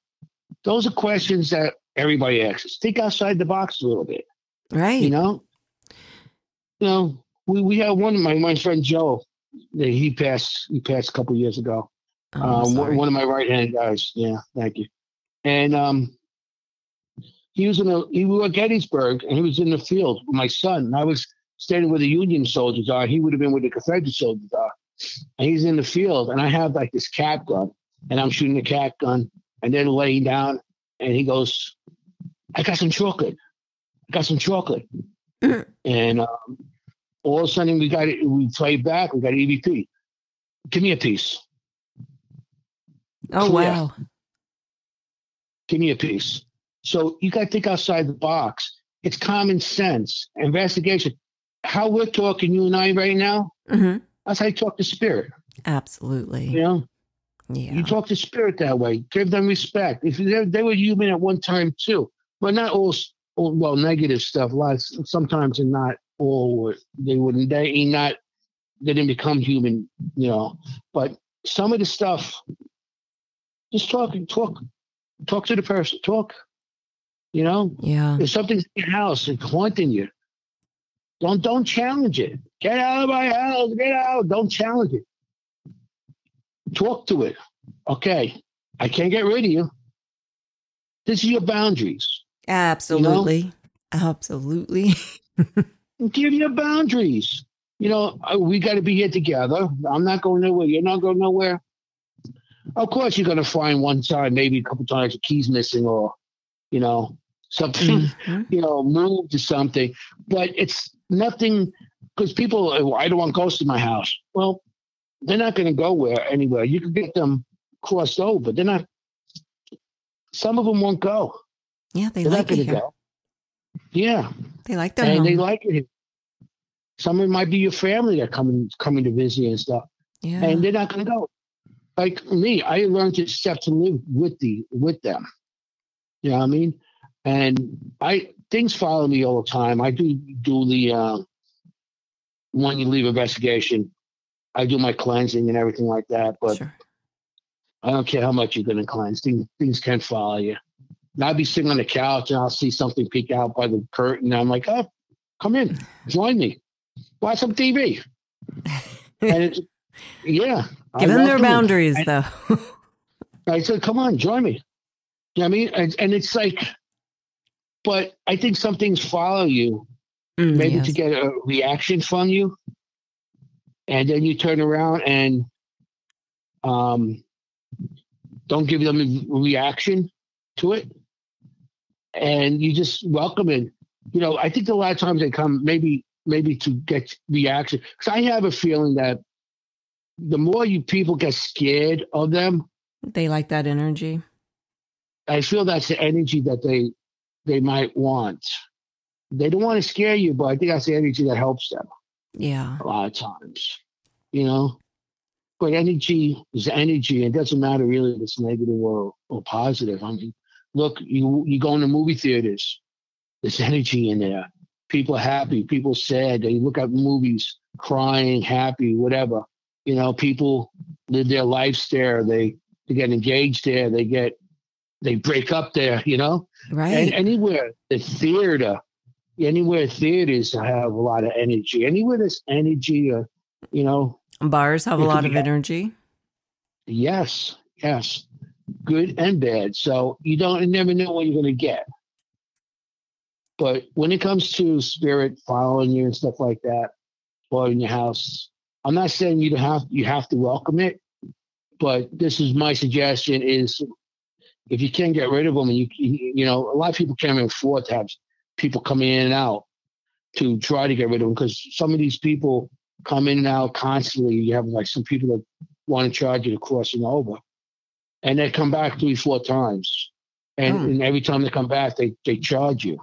Those are questions that everybody asks. Think outside the box a little bit. Right. You know, you know, we, we had one of my my friend Joe. That he passed. He passed a couple years ago. Oh, Um, one one of my right hand guys. Yeah, thank you. And um, he was in a he was at Gettysburg, and he was in the field with my son. And I was standing where the Union soldiers are. He would have been where the Confederate soldiers are. And he's in the field, and I have like this cat gun, and I'm shooting the cat gun, and they're laying down, and he goes, "I got some chocolate. I got some chocolate." And um, all of a sudden, we got it. We played back. We got EVP. Give me a piece. oh clear. wow. give me a piece. So you got to think outside the box. It's common sense, investigation. How we're talking, you and I, right now, hmm that's how you talk to spirit. Absolutely. You know, Yeah. you talk to spirit that way. Give them respect. If they, they were human at one time too, but not all. all- Well, negative stuff. Lots. Sometimes, and not all. They wouldn't. They ain't not. They didn't become human. You know, but some of the stuff. Just talk. Talk. Talk to the person. Talk. You know, yeah. If something's in your house and haunting you, don't don't challenge it. Get out of my house. Get out. Don't challenge it. Talk to it. Okay, I can't get rid of you. This is your boundaries. Absolutely. Absolutely. Give your boundaries. You know, we got to be here together. I'm not going nowhere. You're not going nowhere. Of course, you're going to find one time, maybe a couple times, a key's missing or, you know, something. Mhm. you know, move to something, but it's nothing because people, "Oh, I don't want ghosts in my house. Well, they're not going to go where anywhere. You can get them crossed over. They're not. Some of them won't go. Yeah, they They're like not it here. go. Yeah, They like their and home. they like it. here. Some of it might be your family that coming coming to visit and stuff, yeah. and they're not going to go. Like me, I learned to accept to live with the with them. You know what I mean? And I things follow me all the time. I do do the uh, when you leave investigation, I do my cleansing and everything like that. But sure. I don't care how much you're going to cleanse. Things things can follow you. And I'll be sitting on the couch and I'll see something peek out by the curtain. And I'm like, oh, come in, join me, watch some TV. and it's yeah, I Give them their it. boundaries, I- though. I said, come on, join me. You know I mean? And, and it's like, but I think some things follow you, Mm, maybe yes. to get a reaction from you. And then you turn around and um, don't give them a reaction to it. And you just welcome it. You know, I think a lot of times they come maybe maybe to get reaction. Because I have a feeling that the more you people get scared of them, They like that energy. I feel that's the energy that they they might want. They don't want to scare you, but I think that's the energy that helps them Yeah. a lot of times. You know? But energy is energy. It doesn't matter really if it's negative or, or positive. I mean, look, you you go into movie theaters, there's energy in there. People happy, people sad. They look at movies, crying, happy, whatever. You know, people live their lives there. They they get engaged there. They get they break up there. You know, Right. and anywhere the theater, anywhere theaters have a lot of energy. Anywhere there's energy, uh, you know, Bars have a lot of energy. yes, yes, good and bad. So you don't you never know what you're going to get. But when it comes to spirit following you and stuff like that, or in your house, I'm not saying you have you have to welcome it, but this is my suggestion: is if you can't get rid of them, and you you know, a lot of people can't even afford to have people coming in and out to try to get rid of them because some of these people come in and out constantly. You have like some people that want to charge you to crossing over, and they come back three, four times, and, Hmm. and every time they come back, they they charge you.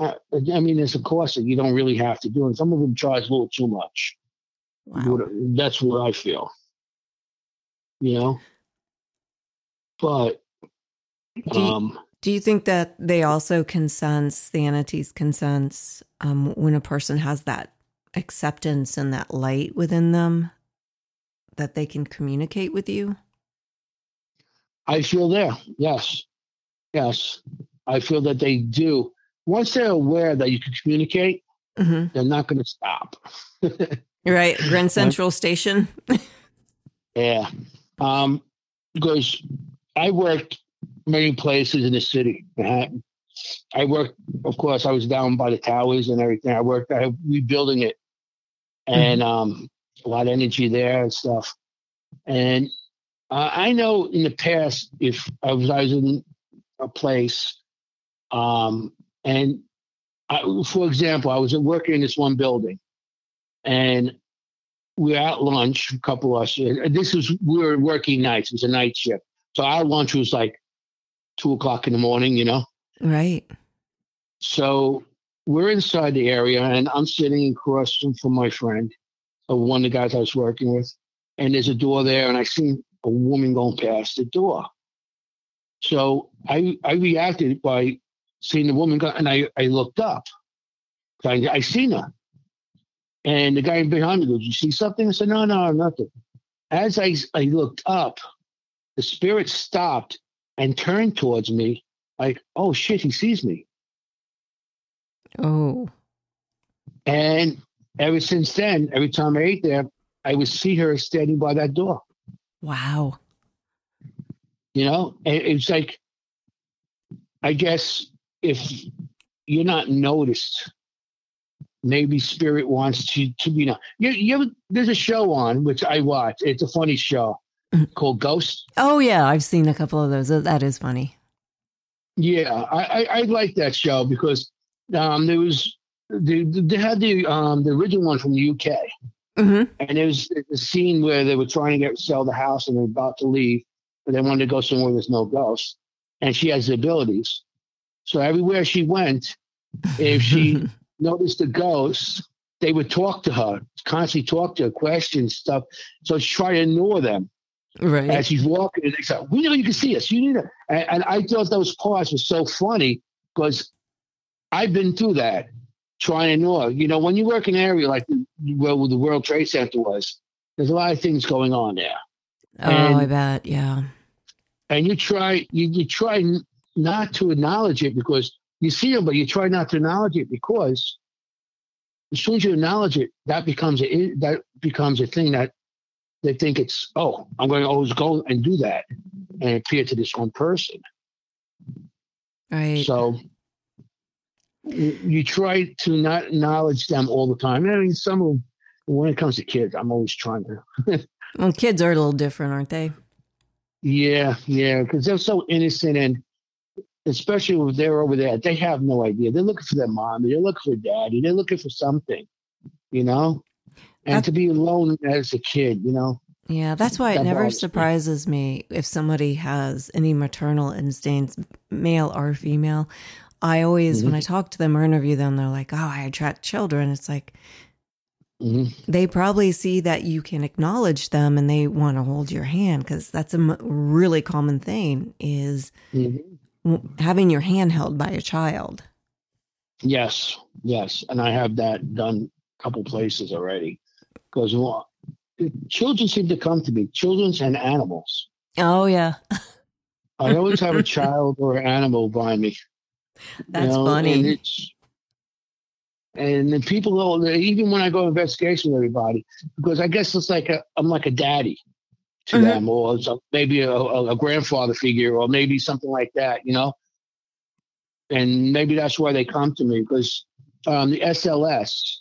Uh, I mean, there's a cost that you don't really have to do, and some of them charge a little too much. Wow. That's what I feel. You know, but Do you, um, do you think that they also can sense the entities can sense um, when a person has that acceptance and that light within them that they can communicate with you? I feel there. Yes, yes, I feel that they do. Once they're aware that you can communicate, hmm they're not going to stop. Right, Grand Central Station. Yeah. Um, because I worked many places in the city. Manhattan. I worked, of course, I was down by the towers and everything. I worked, I rebuilding it and um, a lot of energy there and stuff. And uh, I know in the past, if I was, I was in a place, um, and I, for example, I was working in this one building and we were at lunch, a couple of us. This was we were working nights. It was a night shift, so our lunch was like two o'clock in the morning. You know, Right. so we're inside the area, and I'm sitting across from, my friend, uh, one of the guys I was working with, and there's a door there, and I see a woman going past the door. So I I reacted by seeing the woman go, and I I looked up. I I seen her, and the guy behind me goes, "You see something?" I said, "No, no, nothing." As I I looked up, the spirit stopped and turned towards me, like, "Oh shit, he sees me." Oh, And ever since then, every time I ate there, I would see her standing by that door. wow. You know, and it's like, I guess if you're not noticed, maybe spirit wants to to be. known. You, you ever, there's a show on which I watch. It's a funny show. Called Ghost. Oh, yeah. I've seen a couple of those. That is funny. Yeah, I, I, I like that show because um, there was they, they had the um, the original one from the UK. hmm And there was a scene where they were trying to get sell the house and they're about to leave, but they wanted to go somewhere there's no ghosts. And she has the abilities. So everywhere she went, if she noticed the ghosts, they would talk to her, constantly talk to her, questions, stuff. So she tried to ignore them right. as she's walking. And they said, We know you can see us. You need it. And, and I thought those parts were so funny because I've been through that, trying to ignore. You know, when you work in an area like where the World Trade Center was, there's a lot of things going on there. oh, and- I bet. Yeah. And you try, you, you try not to acknowledge it because you see them, but you try not to acknowledge it because as soon as you acknowledge it, that becomes a that becomes a thing that they think it's oh I'm going to always go and do that and appear to this one person. Right. So you, try to not acknowledge them all the time. I mean, some of them, when it comes to kids, I'm always trying to. well, kids are a little different, aren't they? Yeah, yeah, because they're so innocent and. Especially if they're over there, they have no idea. They're looking for their mommy, they're looking for daddy, they're looking for something, you know. And That's- to be alone as a kid, you know. Yeah, that's why it That never me. surprises me if somebody has any maternal instincts, male or female. I always, when I talk to them or interview them, they're like, "Oh, I attract children." It's like hmm they probably see that you can acknowledge them and they want to hold your hand because that's a m- really common thing is hmm w- having your hand held by a child. Yes, yes, and I have that done a couple places already. Because well, children seem to come to me, children and animals. Oh yeah, I always have a child or animal by me. you that's know, And funny. it's and then people know even when I go investigation with everybody, because I guess it's like a I'm like a daddy to Mhm. them, or maybe a, a, a grandfather figure, or maybe something like that, you know. And maybe that's why they come to me because um, the SLS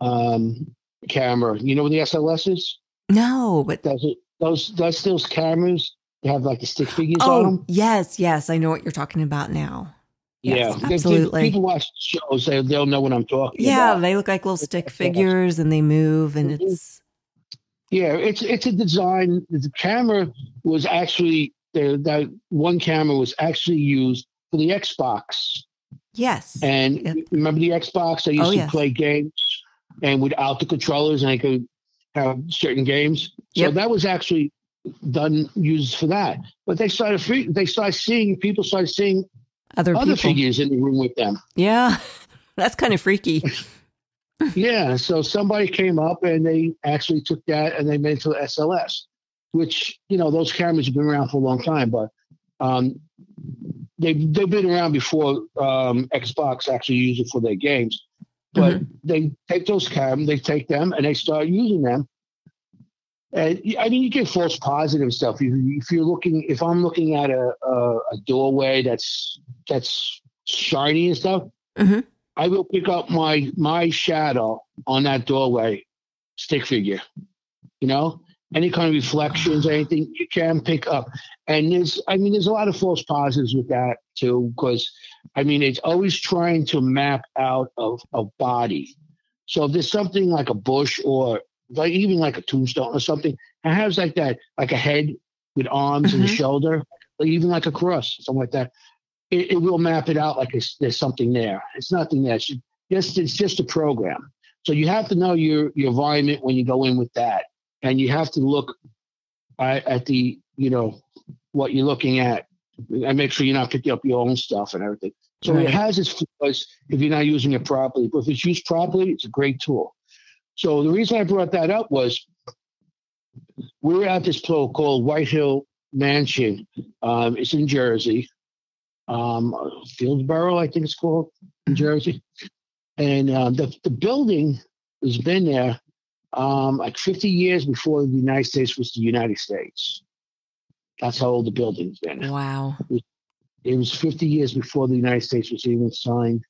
um, camera, you know what the SLS is? No, but Does it those that's those cameras? Have like the stick figures on oh them. yes, yes, I know what you're talking about now. Yes, yeah, absolutely. people watch shows, they, they'll know what I'm talking Yeah, about. they look like little stick figures and they move and Mhm. it's Yeah, it's it's a design. The camera was actually the that one camera was actually used for the Xbox. Yes. And Yep. remember the Xbox? I used Oh, to yes. play games, and without the controllers, and they could have certain games. So Yep. that was actually done used for that. But they started free, they started seeing people started seeing Other, other people. figures in the room with them. Yeah. That's kind of freaky. yeah. So somebody came up and they actually took that and they made it to the SLS, which you know those cameras have been around for a long time, but um, they they've been around before um, Xbox actually used it for their games. But they take those cameras, they take them and they start using them. And I mean, you get false positive stuff. If, if you're looking, if I'm looking at a, a, a doorway that's that's shiny and stuff, Mhm. I will pick up my my shadow on that doorway stick figure. You know, any kind of reflections, or anything you can pick up. And there's, I mean, there's a lot of false positives with that too, because I mean, it's always trying to map out of a body. So if there's something like a bush or like even like a tombstone or something, it has like that, like a head with arms and a Mhm. shoulder, or even like a cross, something like that. It, it will map it out like it's, there's something there. It's nothing there. It's just, it's just a program. So you have to know your your environment when you go in with that, and you have to look at, at the you know what you're looking at, and make sure you're not picking up your own stuff and everything. So Right. it has its flaws if you're not using it properly. But if it's used properly, it's a great tool. So the reason I brought that up was we were at this place called White Hill Mansion. Um, it's in Jersey, um, Fieldsboro, I think it's called in Jersey. And um, the the building has been there um, like 50 years before the United States was the United States. That's how old the building's been. Wow. It was 50 years before the United States was even signed.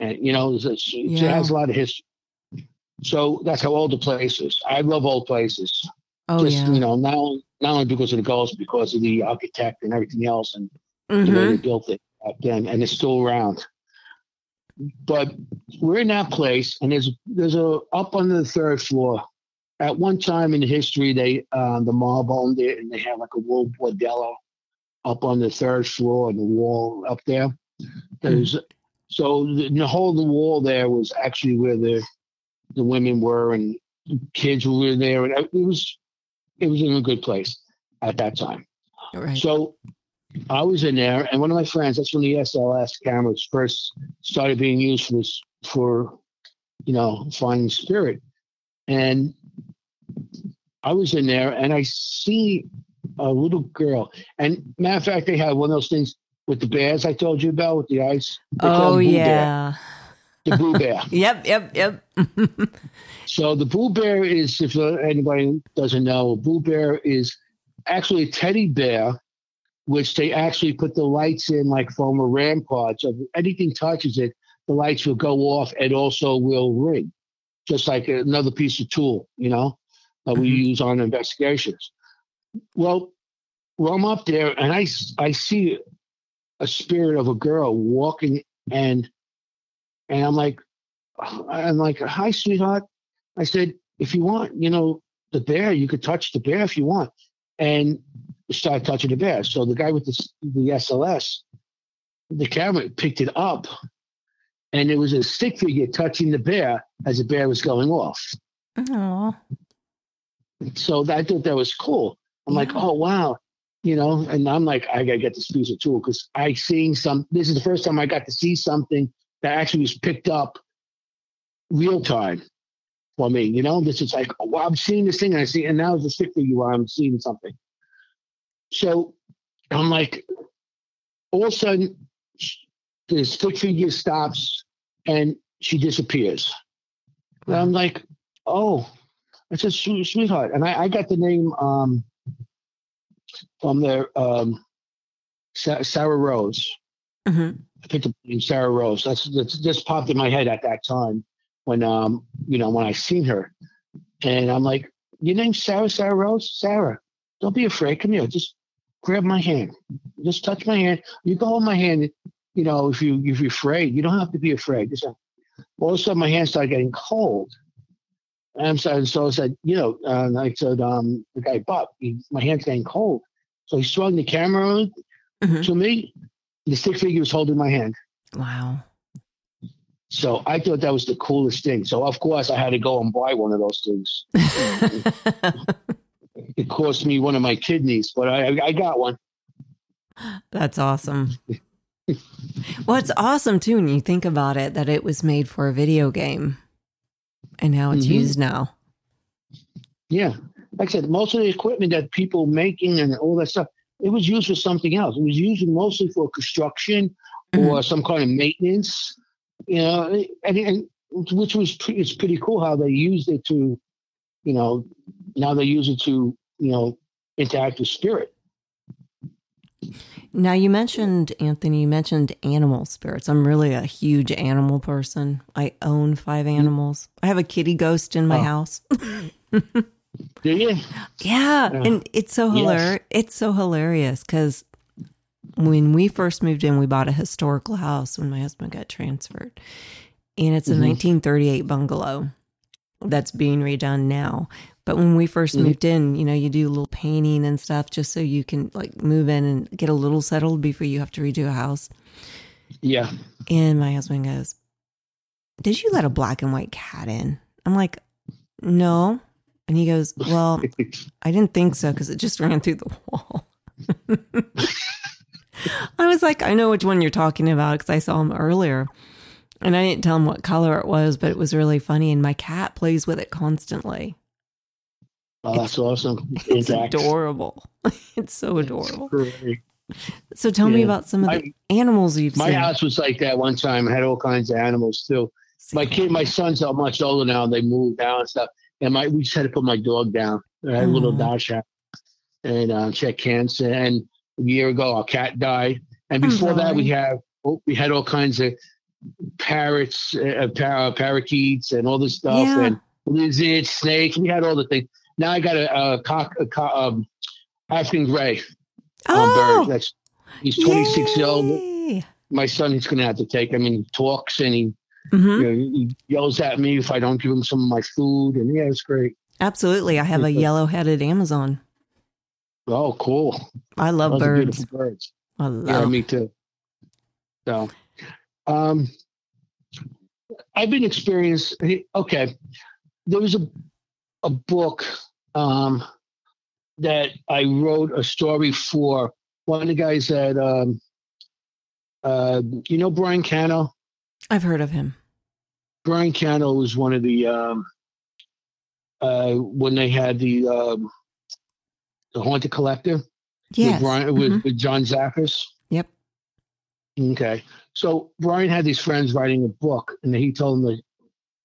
And, you know, it's, it's, it Yeah. has a lot of history. So that's how old the place is. I love old places. Oh, Just, yeah. you know, not, only- not only because of the ghosts, because of the architect and everything else and the way Mhm. they built it back then, and it's still around. But we're in that place, and there's there's a up on the third floor. At one time in history, they um, the mob owned it, and they had like a wool bordello up on the third floor and the wall up there. There's so the, the whole of the wall there was actually where the the women were and kids were there, and it was it was in a good place at that time. Right. So I was in there, and one of my friends, that's when the SLS cameras first started being used for this, for, you know, finding spirit. And I was in there, and I see a little girl. And matter of fact, they had one of those things with the bears I told you about with the ice. They oh, yeah. Bear, the Boo Bear. Yep, yep, yep. So the Boo Bear is, if anybody doesn't know, a Boo Bear is actually a teddy bear, which they actually put the lights in like from a REM pod. So if anything touches it, the lights will go off and also will ring, just like another piece of tool, you know, that we Mhm. use on investigations. Well, well, I'm up there and I, I see a spirit of a girl walking and and I'm like, I'm like, hi, sweetheart. I said, if you want, you know, the bear, you could touch the bear if you want. And start touching the bear. So the guy with the, the SLS, the camera picked it up and it was a stick figure touching the bear as the bear was going off. Oh, So I thought that was cool. I'm like, oh, wow. You know, and I'm like, I got to get this piece of tool because I seen some, this is the first time I got to see something that actually was picked up real time for me. You know, this is like, oh, wow, I'm seeing this thing and I see, and now it's a stick figure where I'm seeing something. So I'm like, all of a sudden, the stick figure stops and she disappears. And I'm like, oh, I said, sweetheart. And I, I got the name um, from their um, Sarah Rose. Mhm. I picked up the name Sarah Rose. That's, that's just popped in my head at that time when um, you know, when I seen her. And I'm like, Your name's Sarah, Sarah Rose? Sarah, don't be afraid. Come here. Just grab my hand. Just touch my hand. You can hold my hand, you know, if you if you're afraid. You don't have to be afraid. All of a sudden my hand started getting cold. And so, so I said, you know, uh, and I said, um, the guy, Bob, he, my hand's getting cold. So he swung the camera Mhm. to me. The stick figure was holding my hand. Wow. So I thought that was the coolest thing. So of course I had to go and buy one of those things. It cost me one of my kidneys, but I, I got one. That's awesome. well, it's awesome too when you think about it that it was made for a video game and how it's Mhm. used now. Yeah. Like I said, most of the equipment that people making and all that stuff, it was used for something else. It was used mostly for construction or some kind of maintenance, you know, and, and which was pre- it's pretty cool how they used it to, you know, now they use it to, you know, interact with spirit. Now you mentioned Anthony, you mentioned animal spirits. I'm really a huge animal person. I own five animals. I have a kitty ghost in my Oh. house. Do you? Yeah, Yeah. and it's so Yes. hilarious. It's so hilarious because when we first moved in, we bought a historical house when my husband got transferred, and it's a Mhm. 1938 bungalow that's being redone now. But when we 1st Mhm. moved in, you know, you do a little painting and stuff just so you can like move in and get a little settled before you have to redo a house. Yeah. And my husband goes, Did you let a black and white cat in? I'm like, No. And he goes, Well, I didn't think so because it just ran through the wall. I was like, I know which one you're talking about because I saw him earlier. And I didn't tell him what color it was, but it was really funny. And my cat plays with it constantly. Oh, that's awesome. It's adorable. It's so adorable. So tell me about some of the I- animals you've My seen. My house was like that one time. I had all kinds of animals too. My kid, my sons are much older now. They moved down and stuff. And my we just had to put my dog down. I had a little Aw. dachshund and uh, check cancer. And a year ago, our cat died. And before that, we have oh, we had all kinds of parrots, uh, par- parakeets, and all this stuff, Yeah. and lizards, snakes. We had all the things. Now I got a, a cock, a co- um, African gray um, oh, bird. That's he's 26 years old. My son, he's going to have to take. I mean, he talks and he Mhm. you know, he yells at me if I don't give him some of my food, and yeah, it's great. Absolutely. I have a yellow headed Amazon. Oh, cool! I love Those birds. birds. I Yeah, love me too. So, um, I've been experienced. Okay, there was a a book um, that I wrote a story for one of the guys that um, uh, you know Brian Cano. I've heard of him. Brian Cano was one of the um, uh, when they had the um, the haunted collector Yes. with Brian with, Mhm. with John Zaffis. Yep. Okay, so Brian had these friends writing a book, and he told them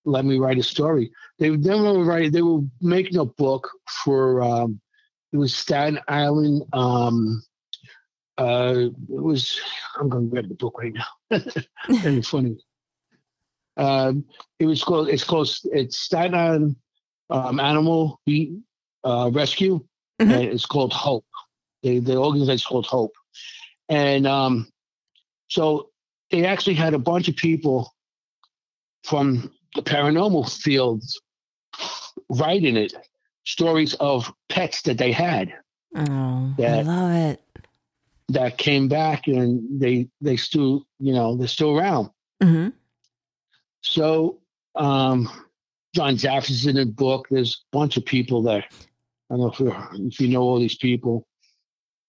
let me write a story. They they were writing. They were making a book for um, it was Staten Island. Um, uh, it was. I'm going to grab the book right now. Very funny. Um, it was called. It's called. It's Staten Island um, Animal Be- uh, Rescue. Mhm. And it's called Hope. The the organization's called Hope, and um, so they actually had a bunch of people from paranormal fields writing it, stories of pets that they had Oh, I love it. that came back and they they still you know they're still around. hmm So um, John Zaffis in the book. There's a bunch of people there. I don't know if, you're, if you know all these people.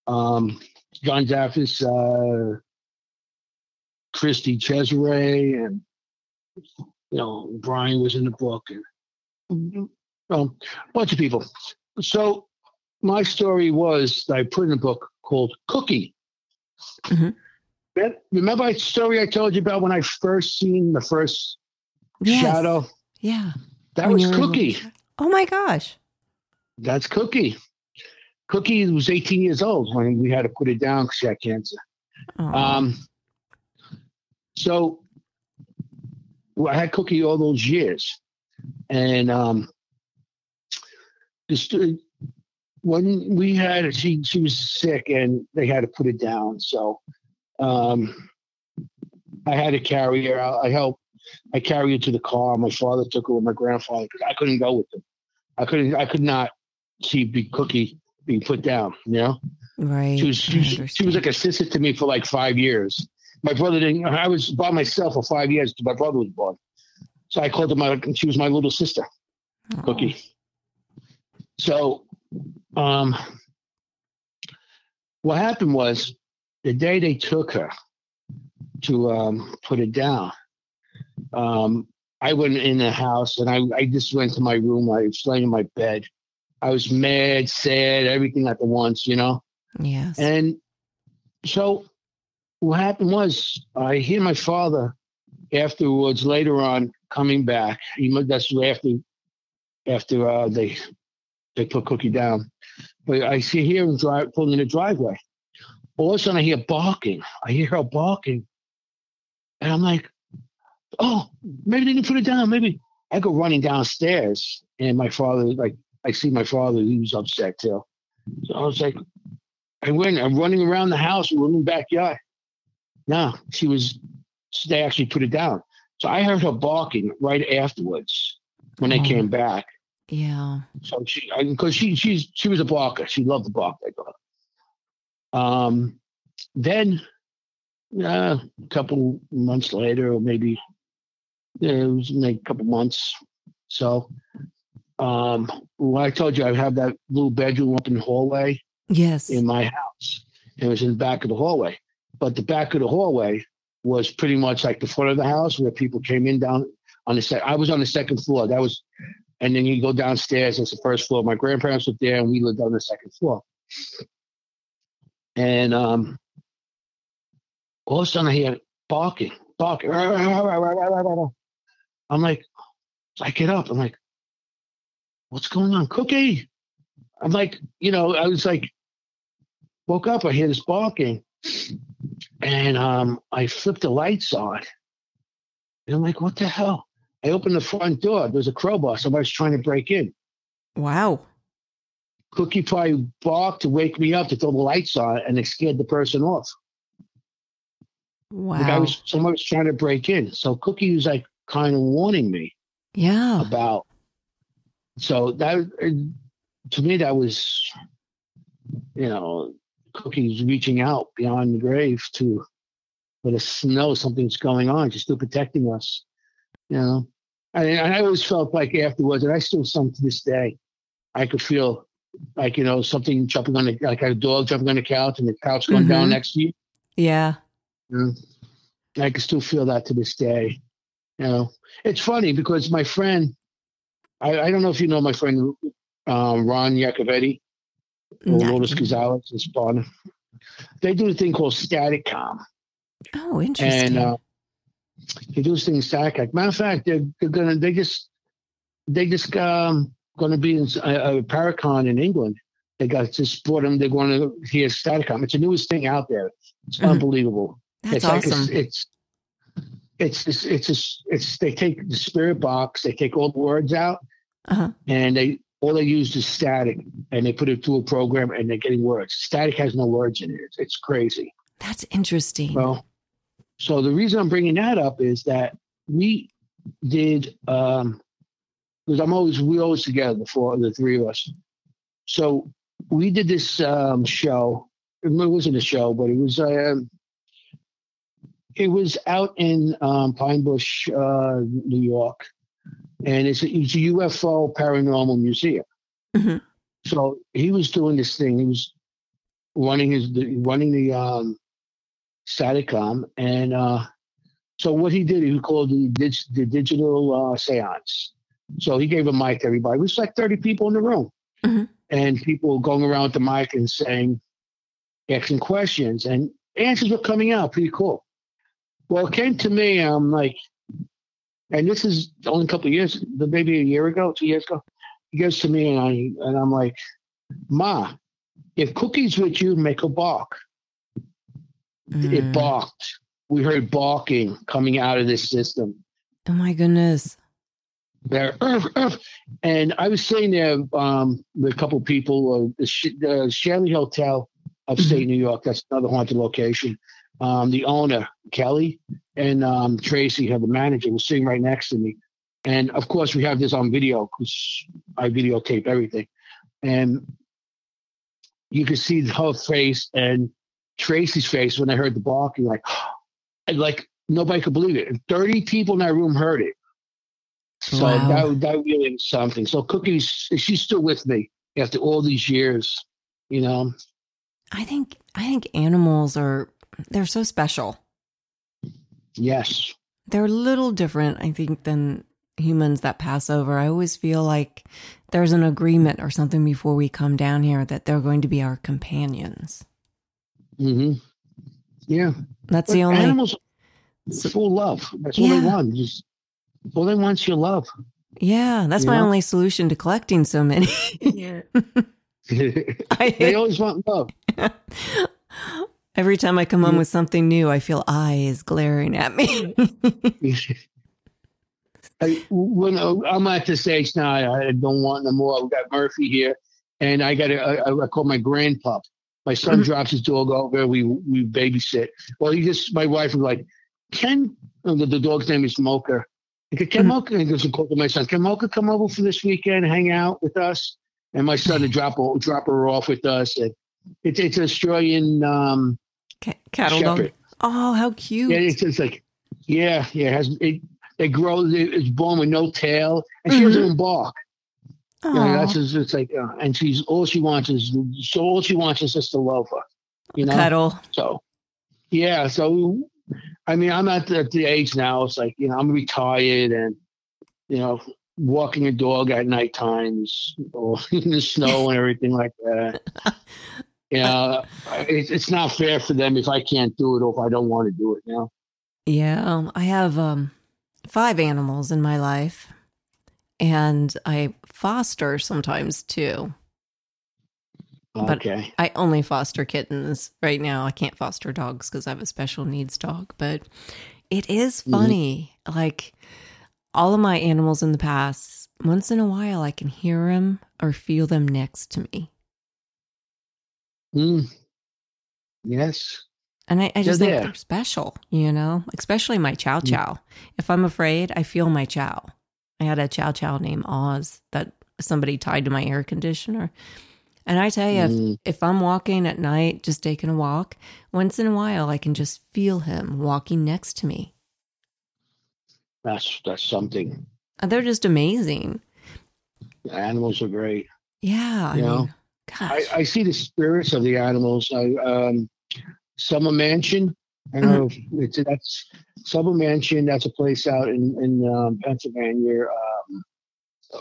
Um, John Zaffis, uh, Christy Cesare, and you know Brian was in the book, and um, a bunch of people. So my story was I put in a book called Cookie. Mhm. Remember my story I told you about when I first seen the first Yes. shadow? Yeah. That When was you were in Cookie. the- Oh my gosh. That's Cookie. Cookie was 18 years old when we had to put it down because she had cancer. Um, so I had Cookie all those years, and um, just when we had she she was sick and they had to put it down. So um, I had to carry her. I, I helped I carried her to the car. My father took her with my grandfather because I couldn't go with them. I couldn't. I could not see Big Cookie being put down. You know, Right. she was she, she was like assistant to me for like five years. My brother didn't. I was by myself for five years until my brother was born. So I called her my. She was my little sister, Aw. Cookie. So, um, what happened was the day they took her to um, put it down. Um, I went in the house and I, I just went to my room. I was laying in my bed. I was mad, sad, everything at the once, you know. Yes. And so what happened was I hear my father afterwards later on coming back. He that's after after uh, they they put Cookie down. But I see here him drive pulling in the driveway. All of a sudden I hear barking. I hear her barking. And I'm like, oh, maybe they didn't put it down. Maybe I go running downstairs and my father, like I see my father, he was upset too. So I was like, I went, I'm running around the house, in the backyard. No, she was, they actually put it down. So I heard her barking right afterwards when they Oh. came back. yeah. So she, because she, she's, she was a barker. She loved to bark. I thought. Um, then, uh, a couple months later, or maybe, it was maybe a couple months. So, um, when I told you I have that little bedroom up in the hallway, Yes. in my house. It was in the back of the hallway. But the back of the hallway was pretty much like the front of the house where people came in down on the sec. I was on the second floor. That was, and then you go downstairs. That's the first floor. My grandparents lived there, and we lived on the second floor. And um, all of a sudden, I hear barking, barking. I'm like, I get up. I'm like, what's going on, Cookie? I'm like, you know, I was like, woke up, I hear this barking, and um, I flipped the lights on. And I'm like, what the hell? I opened the front door. There was a crowbar. Somebody's trying to break in. Wow. Cookie probably barked to wake me up to throw the lights on, and it scared the person off. Wow. The guy was somebody was trying to break in. So Cookie was like kind of warning me yeah. about. So that to me that was, you know, Cookie's reaching out beyond the grave to let us know something's going on, just still protecting us. You know, and, and I always felt like afterwards, and I still some to this day, I could feel like you know something jumping on the like a dog jumping on the couch and the couch going down Mhm. next to you. Yeah. You know, I can still feel that to this day. You know, it's funny because my friend, I, I don't know if you know my friend um, Ron Iacovetti No. Lourdes Gonzalez in Spawn. They do a thing called Static Com, Oh, interesting. and uh, they do this thing Static. Com. Matter of fact, they're, they're gonna they just they just um going to be in a, a Paracon in England. They got just brought them. They're going to hear Staticom. It's the newest thing out there. It's Mhm. unbelievable That's it's like awesome. a, it's it's it's it's just it's they take the spirit box, they take all the words out, uh-huh. and they all they use is static, and they put it through a program, and they're getting words. Static has no words in it. It's, it's crazy. That's interesting. Well, so the reason I'm bringing that up is that we did um because I'm always we always together the four the three of us. So we did this um show. It wasn't a show, but it was um it was out in um, Pine Bush, uh, New York, and it's a, it's a UFO paranormal museum. Mhm. So he was doing this thing. He was running his the, running the um, Staticom, and uh, so what he did, he called the, dig- the digital uh, seance. So he gave a mic to everybody. It was like 30 people in the room. Mhm. And people going around with the mic and saying, asking questions, and answers were coming out pretty cool. Well, it came to me, I'm like, and this is only a couple of years, maybe a year ago, two years ago. He goes to me, and, I, and I'm like, Ma, if Cookie's with you, make a bark it Mm. barked. We heard barking coming out of this system. Oh my goodness. There, "Urgh, urgh." and I was sitting there um, with a couple of people. Uh, the, Sh- the Shanley Hotel, upstate New York. That's another haunted location. Um, the owner, Kelly, and um, Tracy, had the manager, was sitting right next to me. And of course, we have this on video because I videotape everything. And you could see her face and Tracy's face when I heard the barking, like, and like nobody could believe it. And 30 people in that room heard it. So Wow. that, that really was something. So Cookie's, she's still with me after all these years, you know? I think I think animals are they're so special. Yes. They're a little different, I think, than humans that pass over. I always feel like there's an agreement or something before we come down here that they're going to be our companions. Mm-hmm. Yeah. That's But the only animals So- full love. That's all they Yeah. want. Just all they want is your love. Yeah, that's You my know? only solution to collecting so many. Yeah. They I, always want love. every time I come home with something new, I feel eyes glaring at me. I, when uh, I'm at this age now, I, I don't want no more. We got Murphy here, and I got a, I, I call my grandpup. My son Mhm. drops his dog over. We we babysit. Well, he just my wife was like, "Can uh, the, the dog's name is Mocha? Can Mhm. Mocha?" And goes to call to my son. Can Mocha come over for this weekend, hang out with us? And my son to drop her, drop her off with us. And it's it's an Australian um, Ca- Cattle dog. Oh, how cute. Yeah, it's just like, yeah, yeah. It has it, they grow. It's born with no tail, and she doesn't even bark. You know, that's just, it's like, uh, and she's all she wants is so all she wants is just to love her. You know, Cuddle. so yeah. So I mean, I'm at the, at the age now. It's like you know, I'm retired, and you know, walking a dog at night times or in the snow and everything like that. Know, it's it's not fair for them if I can't do it or if I don't want to do it. now. Yeah, um, I have um, five animals in my life, and I foster sometimes too. But- Okay. I only foster kittens right now. I can't foster dogs because I have a special needs dog. But it is Mhm. funny. Like all of my animals in the past, once in a while, I can hear them or feel them next to me. Mm. Yes. And I, I just They're think there. they're special, you know, especially my chow Mm. chow. If I'm afraid, I feel my chow. I had a chow chow named Oz that somebody tied to my air conditioner. And I tell you, if, Mm. if I'm walking at night, just taking a walk, once in a while, I can just feel him walking next to me. That's that's something. And they're just amazing. Animals are great. Yeah. I You know, mean. I, I see the spirits of the animals. I um Summer Mansion. I know Mm-hmm. it's that's Summer Mansion. That's a place out in in um, Pennsylvania. Um,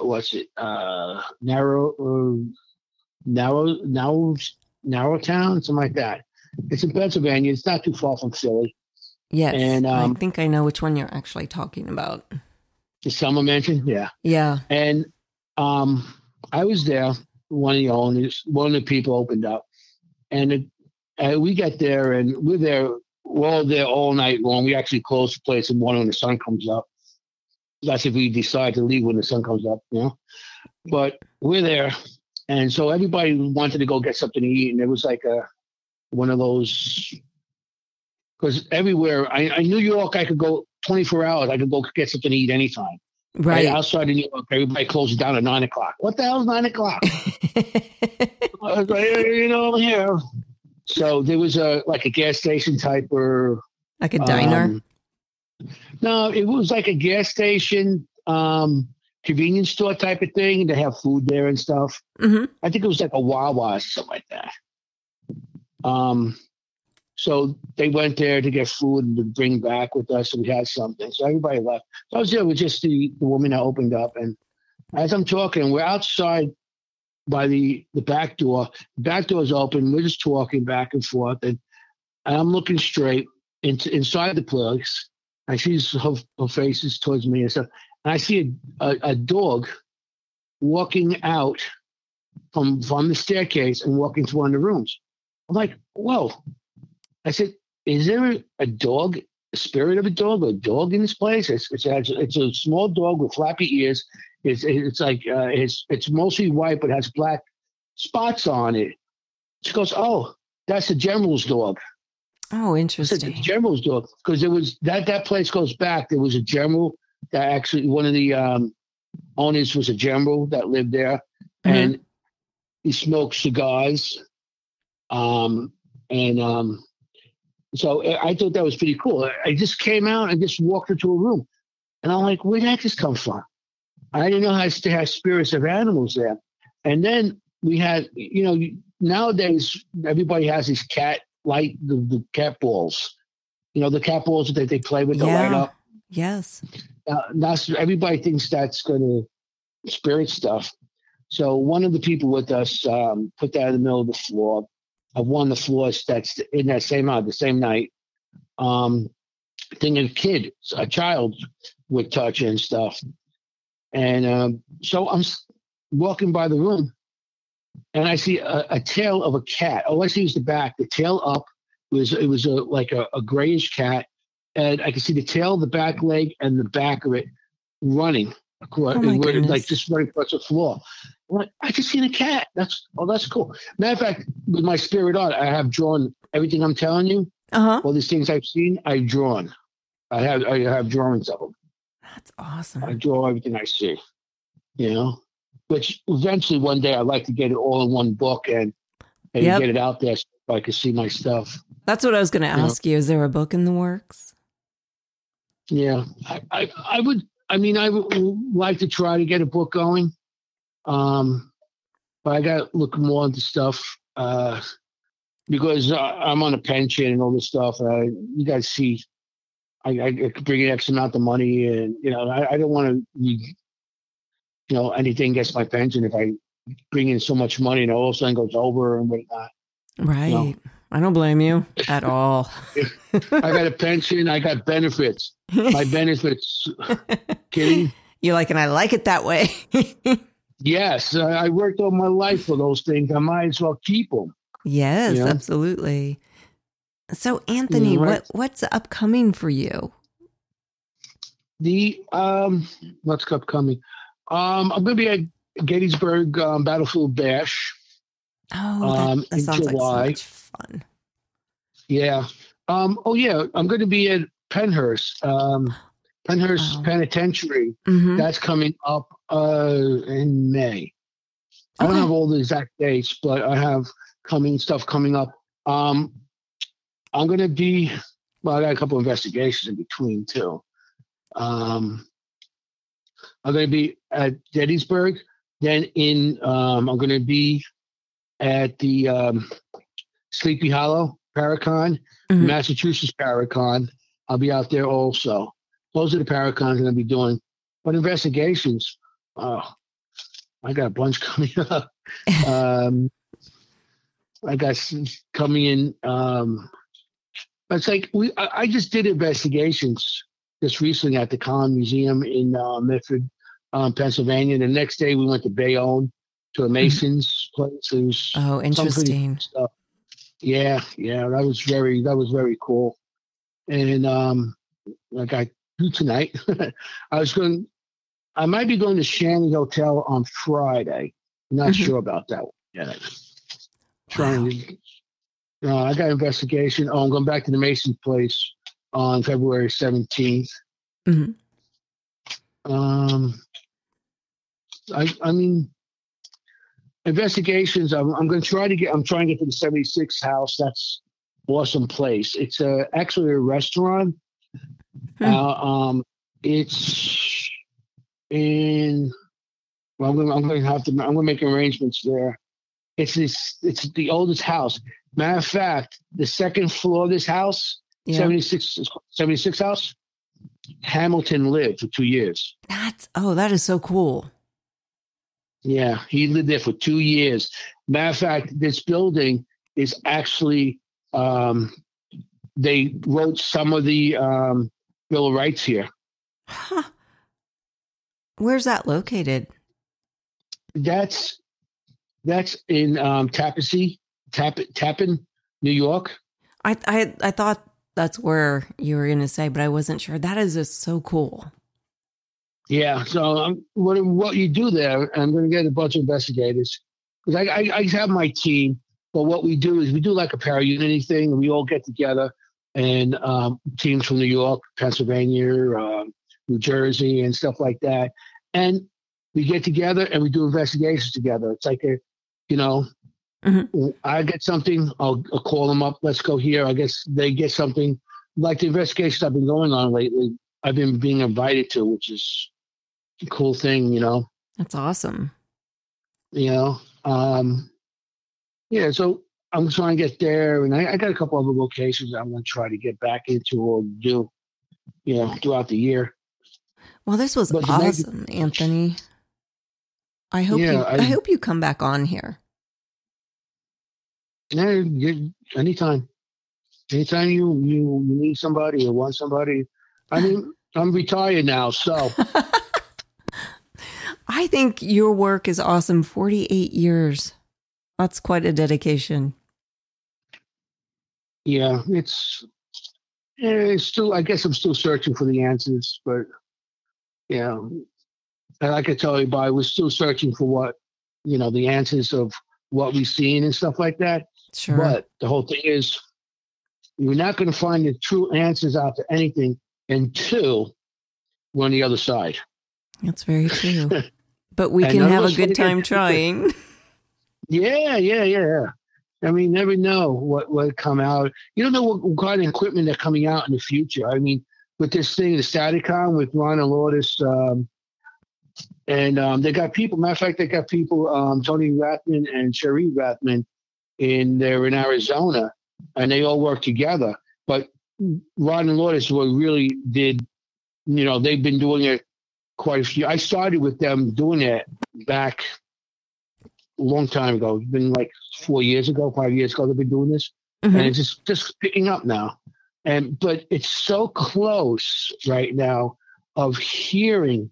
what's it? Uh, narrow, uh, narrow, narrow, narrow town, something like that. It's in Pennsylvania. It's not too far from Philly. yes. and, um, I think I know which one you're actually talking about. The Summer Mansion. Yeah. Yeah. And um, I was there. One of the owners, one of the people opened up, and it, uh, we got there, and we're there. We're all there all night long. We actually close the place the morning when the sun comes up. That's if we decide to leave when the sun comes up, you know. But we're there, and so everybody wanted to go get something to eat, and it was like a one of those because everywhere I, I New York, I could go 24 hours. I could go get something to eat anytime. Right. Right outside of New York, everybody closes down at nine o'clock. What the hell's nine o'clock? I was like, "Eh, you know, I'm here. So there was a like a gas station type or like a diner. um, no, it was like a gas station, um, convenience store type of thing. They have food there and stuff. hmm I think it was like a Wawa or something like that. Um, so they went there to get food and to bring back with us, and we had something. So everybody left. So I was there with just the, the woman that opened up, and as I'm talking, we're outside by the the back door. Back door's open. We're just talking back and forth, and, and I'm looking straight into inside the place. And she's her, her face is towards me and stuff, and I see a, a, a dog walking out from from the staircase and walking to one of the rooms. I'm like, whoa. I said, is there a dog, a spirit of a dog, a dog in this place? It's it's, it's a small dog with flappy ears. It's it's like uh, it's it's mostly white but has black spots on it. She goes, oh, that's the general's dog. Oh, interesting. the general's dog, because it was that that place goes back. There was a general that actually one of the um, owners was a general that lived there, Mhm. and he smoked cigars. Um, and um, so I I thought that was pretty cool. I- I just came out and just walked into a room, and I'm like, where did that just come from? I didn't know how to have spirits of animals there. And then we had, you know, nowadays everybody has these cat light, the, the cat balls. You know, the cat balls that they play with the light up. Yes. Uh, that's everybody thinks that's going to spirit stuff. So one of the people with us um, put that in the middle of the floor one of the floors that's in that same hour, the same night. Um, thinking a kid, a child would touch and stuff. And um, so I'm walking by the room and I see a, a tail of a cat. All I see is the back, the tail up was it was a like a, a grayish cat, and I could see the tail, the back leg, and the back of it running across, Oh my like just running across the floor. I'm like, I just seen a cat. That's oh, that's cool. Matter of fact, with my spirit art, I have drawn everything I'm telling you. Uh huh. All these things I've seen, I've drawn. I have I have drawings of them. That's awesome. I draw everything I see. You know, which eventually one day I'd like to get it all in one book and and Yep. get it out there so I can see my stuff. That's what I was going to ask you. Is there a book in the works? Yeah, I, I, I would. I mean, I would like to try to get a book going, um, but I got to look more into stuff uh, because uh, I'm on a pension and all this stuff. Uh, you guys see, I, I could bring in X amount of money, and you know, I, I don't want to, you know, anything against my pension if I bring in so much money and all of a sudden goes over and whatnot. Right. I don't blame you at all. I got a pension. I got benefits. My benefits. Kidding. You're like, and I like it that way. Yes, I worked all my life for those things. I might as well keep them. yes, Yeah. absolutely. So, Anthony, right. what what's upcoming for you? The um, what's upcoming? Um, I'm going to be at Gettysburg um, Battlefield Bash. Oh, Um, that, in sounds like so July. much fun. Yeah. Um, oh yeah, I'm going to be at Pennhurst, um, Pennhurst Wow. Penitentiary. hmm That's coming up uh, in May. I don't have all the exact dates, but I have coming stuff coming up. Um, I'm going to be. Well, I got a couple investigations in between too. Um, I'm going to be at Gettysburg. Then in, um, I'm going to be at the um, Sleepy Hollow Paracon, Mhm. Massachusetts Paracon. I'll be out there also. Those are the Paracons I'm going to be doing. But investigations, oh, I got a bunch coming up. um, I got coming in. Um, it's like we. I, I just did investigations just recently at the Collin Museum in uh, Medford, um, Pennsylvania. And the next day we went to Bayonne to a Mason's place. It was Oh, interesting. stuff. Yeah, yeah, that was very that was very cool. And um, like I do tonight, I was going. I might be going to Shanley Hotel on Friday. Not Mhm. sure about that one yet. Trying to. Uh, I got investigation. Oh, I'm going back to the Mason place on February 17th. Mhm. Um, I I mean, investigations. I'm I'm going to try to get. I'm trying to get to the 76 house. That's awesome place. It's a actually a restaurant. Hmm. Uh, um, it's in. Well, I'm going. I'm going to have to. I'm going to make arrangements there. It's this. It's the oldest house. Matter of fact, the second floor of this house, Yeah. 76, 76 house, Hamilton lived for two years. That's oh, that is so cool. Yeah, he lived there for two years. Matter of fact, this building is actually um, they wrote some of the um, Bill of Rights here. Huh. Where's that located? That's that's in um, Tapassee, Tap, Tappan, New York. I I I thought that's where you were going to say, but I wasn't sure. That is just so cool. Yeah. So um, what what you do there? I'm going to get a bunch of investigators because I, I I have my team. But what we do is we do like a para unity thing, we all get together. and um, teams from New York, Pennsylvania, uh, New Jersey, and stuff like that. And we get together and we do investigations together. It's like a, you know, mm-hmm. I get something, I'll, I'll, call them up. Let's go here. I guess they get something. Like the investigations I've been going on lately, I've been being invited to, which is cool thing, you know. That's awesome. You know, um, yeah. So I'm trying to get there, and I, I got a couple other locations I'm going to try to get back into or do, you know, throughout the year. Well, this was but awesome, Anthony. I hope yeah, you. I, I, hope you come back on here. Yeah, anytime, anytime you you need somebody or want somebody. I mean, I'm retired now, so. I think your work is awesome. Forty-eight years. That's quite a dedication. Yeah, it's eh, it's still. I guess I'm still searching for the answers, but yeah, and I I tell you by we're still searching for what you know the answers of what we've seen and stuff like that. Sure. But the whole thing is, you're not going to find the true answers out to anything until we're on the other side. That's very true. but we can have a good time trying. Yeah, yeah, yeah. I mean, never know what will come out. You don't know what kind of equipment they're coming out in the future. I mean, with this thing, the Staticon with Ron and Lourdes, um, and um, they got people. Matter of fact, they got people. Um, Tony Rathman and Sheree Rathman, in there in Arizona, and they all work together. But Ron and Lourdes what really did. You know, they've been doing it quite a few. I started with them doing it back a long time ago. It's been like four years ago, five years ago. They've been doing this, mm-hmm. and it's just just picking up now. And but it's so close right now of hearing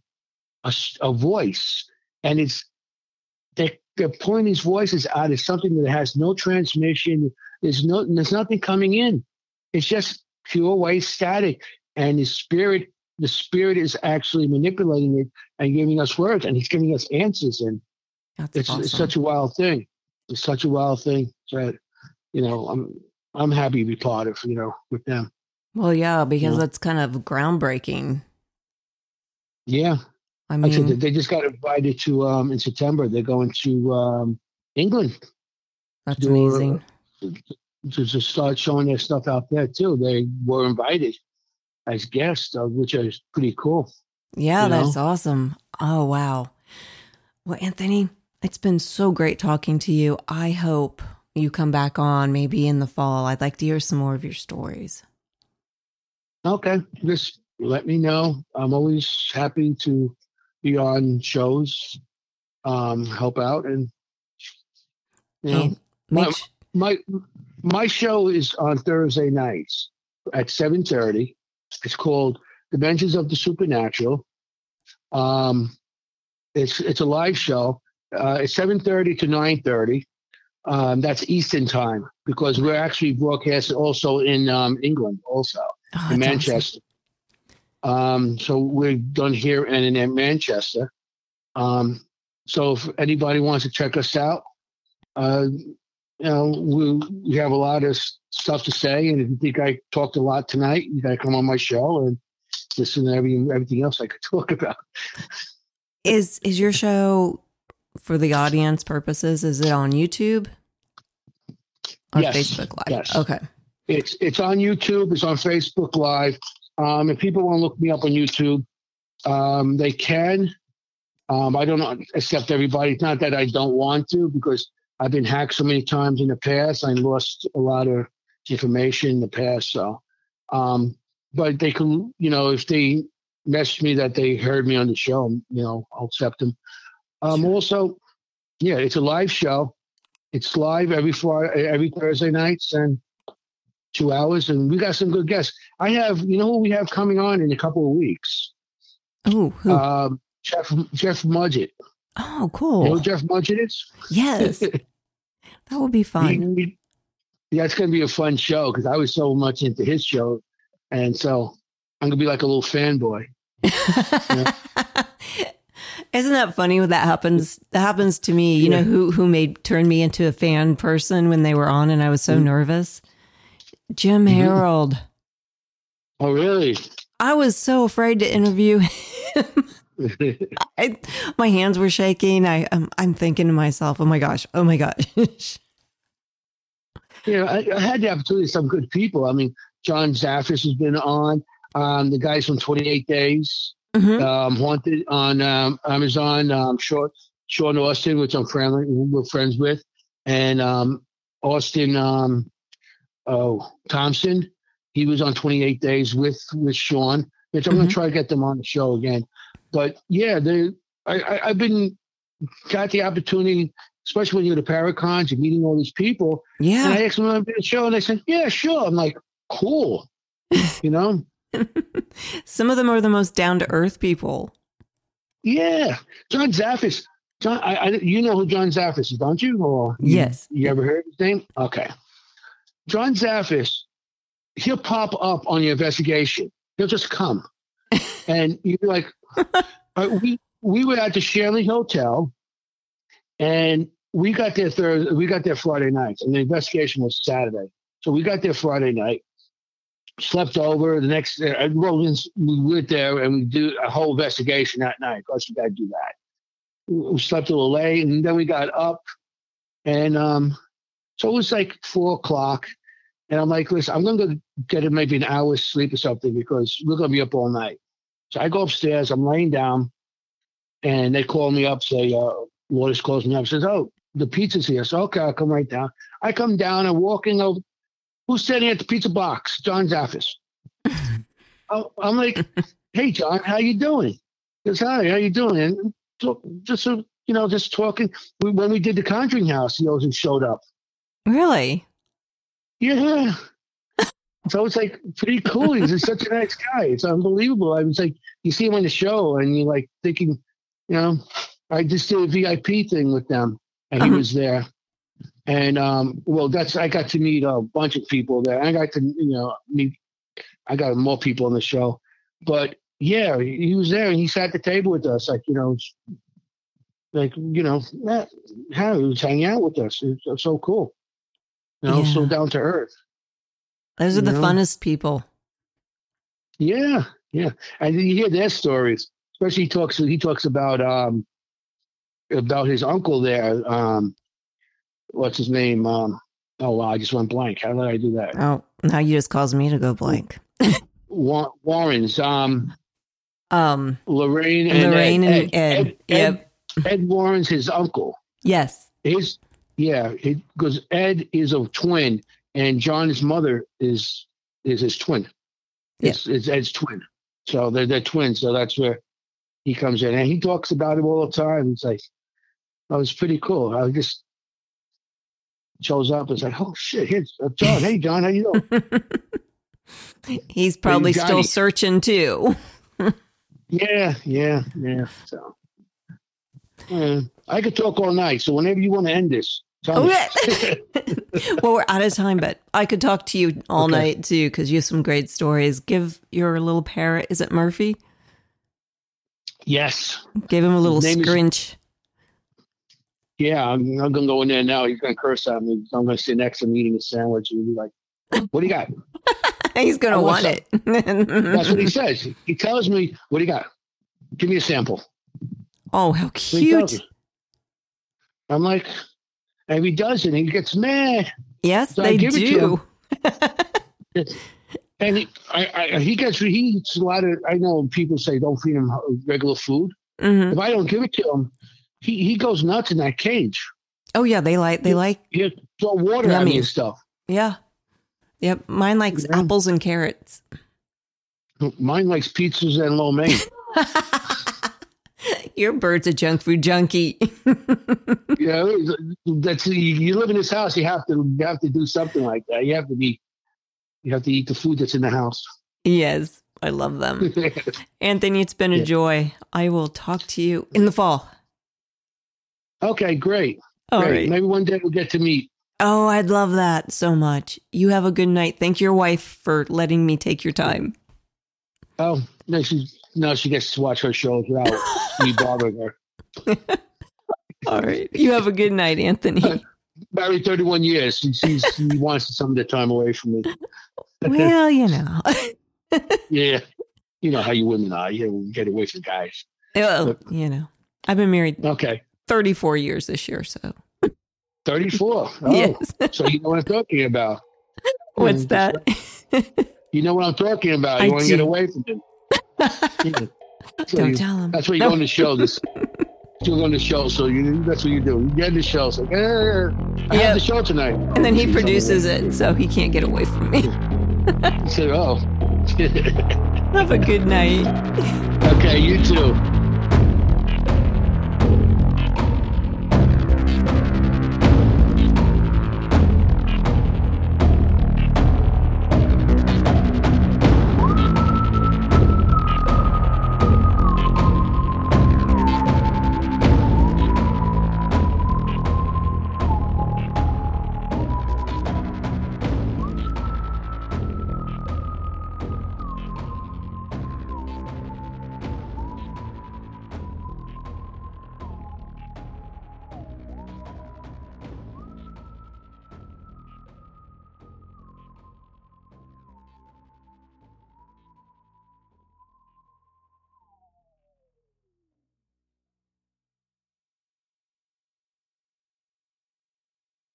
a, a voice, and it's they're, they're pulling these voices out as something that has no transmission. There's no there's nothing coming in. It's just pure white static, and the spirit the spirit is actually manipulating it and giving us words, and he's giving us answers. And it's, awesome. it's such a wild thing. It's such a wild thing that you know I'm I'm happy to be part of you know with them. Well, yeah, because you that's kind of groundbreaking. Yeah, I mean, like they just got invited to um in September. They're going to um England. That's to, amazing. Uh, to, to start showing their stuff out there too. They were invited as guests, uh, which is pretty cool. Yeah, that's know? awesome. Oh wow. Well, Anthony, it's been so great talking to you. I hope you come back on maybe in the fall. I'd like to hear some more of your stories. Okay. Just let me know. I'm always happy to be on shows, um, help out, and you know, my, my my show is on Thursday nights at seven thirty. It's called Dimensions of the Supernatural. Um, it's it's a live show. Uh, it's seven thirty to nine thirty. Um, that's Eastern time because we're actually broadcasting also in um, England, also oh, in Manchester. Um, so we're done here and in Manchester. Um, so if anybody wants to check us out, uh, you know, we, we have a lot of stuff to say. And if you think I talked a lot tonight, you got to come on my show and listen to everything, everything else I could talk about. Is is your show for the audience purposes? Is it on YouTube or yes, Facebook Live? Yes. Okay. It's it's on YouTube. It's on Facebook Live. Um, if people want to look me up on YouTube, um, they can. Um, I don't accept everybody. It's not that I don't want to, because I've been hacked so many times in the past. I lost a lot of information in the past. So, um, but they can, you know, if they message me that they heard me on the show, you know, I'll accept them. Um, sure. Also, yeah, it's a live show. It's live every Friday, every Thursday nights, and two hours, and we got some good guests. I have, you know, who we have coming on in a couple of weeks. Oh, who? Um, Jeff Jeff Mudgett. Oh, cool. You know Jeff Mudgett is? Yes, that would be fun. He, he, yeah, it's going to be a fun show because I was so much into his show, and so I'm going to be like a little fanboy. Isn't that funny when that happens? That happens to me. You yeah. know who who made turn me into a fan person when they were on, and I was so mm-hmm. nervous. Jim mm-hmm. Harold. Oh, really? I was so afraid to interview him. I, my hands were shaking. I, I'm, I'm thinking to myself, oh my gosh, oh my gosh. Yeah, I, I, had the opportunity to some good people. I mean, John Zaffis has been on. Um, the guys from 28 Days, mm-hmm. um, Haunted on um, Amazon. Um, Sean, Sean Austin, which I'm friendly, we're friends with, and um, Austin um, oh, Thompson. He was on 28 Days with with Sean. Which I'm mm-hmm. going to try to get them on the show again. But yeah, they, I, I, I've been got the opportunity especially when you're at the Paracons, you're meeting all these people. Yeah. And I asked them to be the show, and they said, "Yeah, sure." I'm like, "Cool," you know. Some of them are the most down to earth people. Yeah, John Zaffis. John, I, I, you know who John Zaffis is, don't you? Or yes. You, you ever heard his name? Okay. John Zaffis, he'll pop up on your investigation. He'll just come, and you'd be like, "We we were at the Shanley Hotel." And we got there Thursday, we got there Friday night, and the investigation was Saturday. So we got there Friday night, slept over. The next, uh, we went there and we do a whole investigation that night. Of course, you got to do that. We slept a little late, and then we got up, and um, so it was like four o'clock. And I'm like, listen, I'm going to get maybe an hour's sleep or something because we're going to be up all night. So I go upstairs, I'm laying down, and they call me up, say, uh, Lourdes calls me up, says, "Oh, the pizza's here." So okay, I'll come right down. I come down and walking over. Who's standing at the pizza box? John Zaffis. I'm like, "Hey, John, how you doing?" He goes, "Hi, how you doing?" And so, just so you know, just talking. When we did the Conjuring House, he also showed up. Really? Yeah. so it's like pretty cool. He's such a nice guy. It's unbelievable. I was like, you see him on the show, and you're like thinking, you know, I just did a VIP thing with them, and he uh-huh. was there. And um, well, that's I got to meet a bunch of people there. I got to you know meet. I got more people on the show, but yeah, he was there and he sat at the table with us, like you know, like you know, how he was hanging out with us. It's so cool, you know, yeah. so down to earth. Those are the know? funnest people. Yeah, yeah, and you hear their stories. Especially he talks. He talks about um, about his uncle there. Um, what's his name? Um, oh wow, I just went blank. How did I do that? Oh, now you just caused me to go blank. Warren's. Um, um, Lorraine and Lorraine Ed, and Ed. Ed, Ed, yep. Ed Warren's his uncle. Yes. His yeah, because Ed is a twin, and John's mother is is his twin. It's, it's Ed's twin. So they're they're twins. So that's where he comes in, and he talks about it all the time. He's like, that was pretty cool. I just shows up and like, oh shit, here's uh, John. Hey, John, how you doing? He's probably still searching too. yeah, yeah, yeah. So, yeah, I could talk all night. So whenever you want to end this, okay. Oh, well, we're out of time, but I could talk to you all okay. night too because you have some great stories. Give your little parrot. Is it Murphy? Yes. Give him a little scrunch. Is, yeah, I'm, I'm going to go in there now. He's going to curse at me. I'm going to sit next to him eating a sandwich and be like, what do you got? He's going to want it. That's what he says. He tells me, what do you got? Give me a sample. Oh, how cute. I'm like, and he does it, and he gets mad. Yes, so they do. and he, I, I, he gets he eats a lot of. I know people say don't feed him regular food. Mm-hmm. If I don't give it to him, he, he goes nuts in that cage. Oh yeah, they like they like yeah, throw water at me and stuff. Yeah, yep. Mine likes yeah. apples and carrots. Mine likes pizzas and lo mein. Your bird's a junk food junkie. yeah, that's you live in this house. You have to you have to do something like that. You have to be you have to eat the food that's in the house. Yes, I love them. Anthony, it's been a yeah. joy. I will talk to you in the fall. Okay, great. All great. Right. Maybe one day we'll get to meet. Oh, I'd love that so much. You have a good night. Thank your wife for letting me take your time. Oh, no, she no, she gets to watch her shows without me bothering her. All right. You have a good night, Anthony. married 31 years. She, she's, she wants some of the time away from me. well, you know. yeah. You know how you women are. You get away from guys. Well, you know, I've been married Okay. 34 years this year. So, 34. Oh, yes. so you know what I'm talking about. What's Mm, that? You know what I'm talking about. I You want to get away from him. Yeah. So Don't you- tell him. That's what you No. go on the show. This you go on the show, so you that's what you do. You get in the show. It's like, eh, I Yep. have the show tonight. And then he produces it, so he can't get away from me. You say, oh. Have a good night. okay, you too.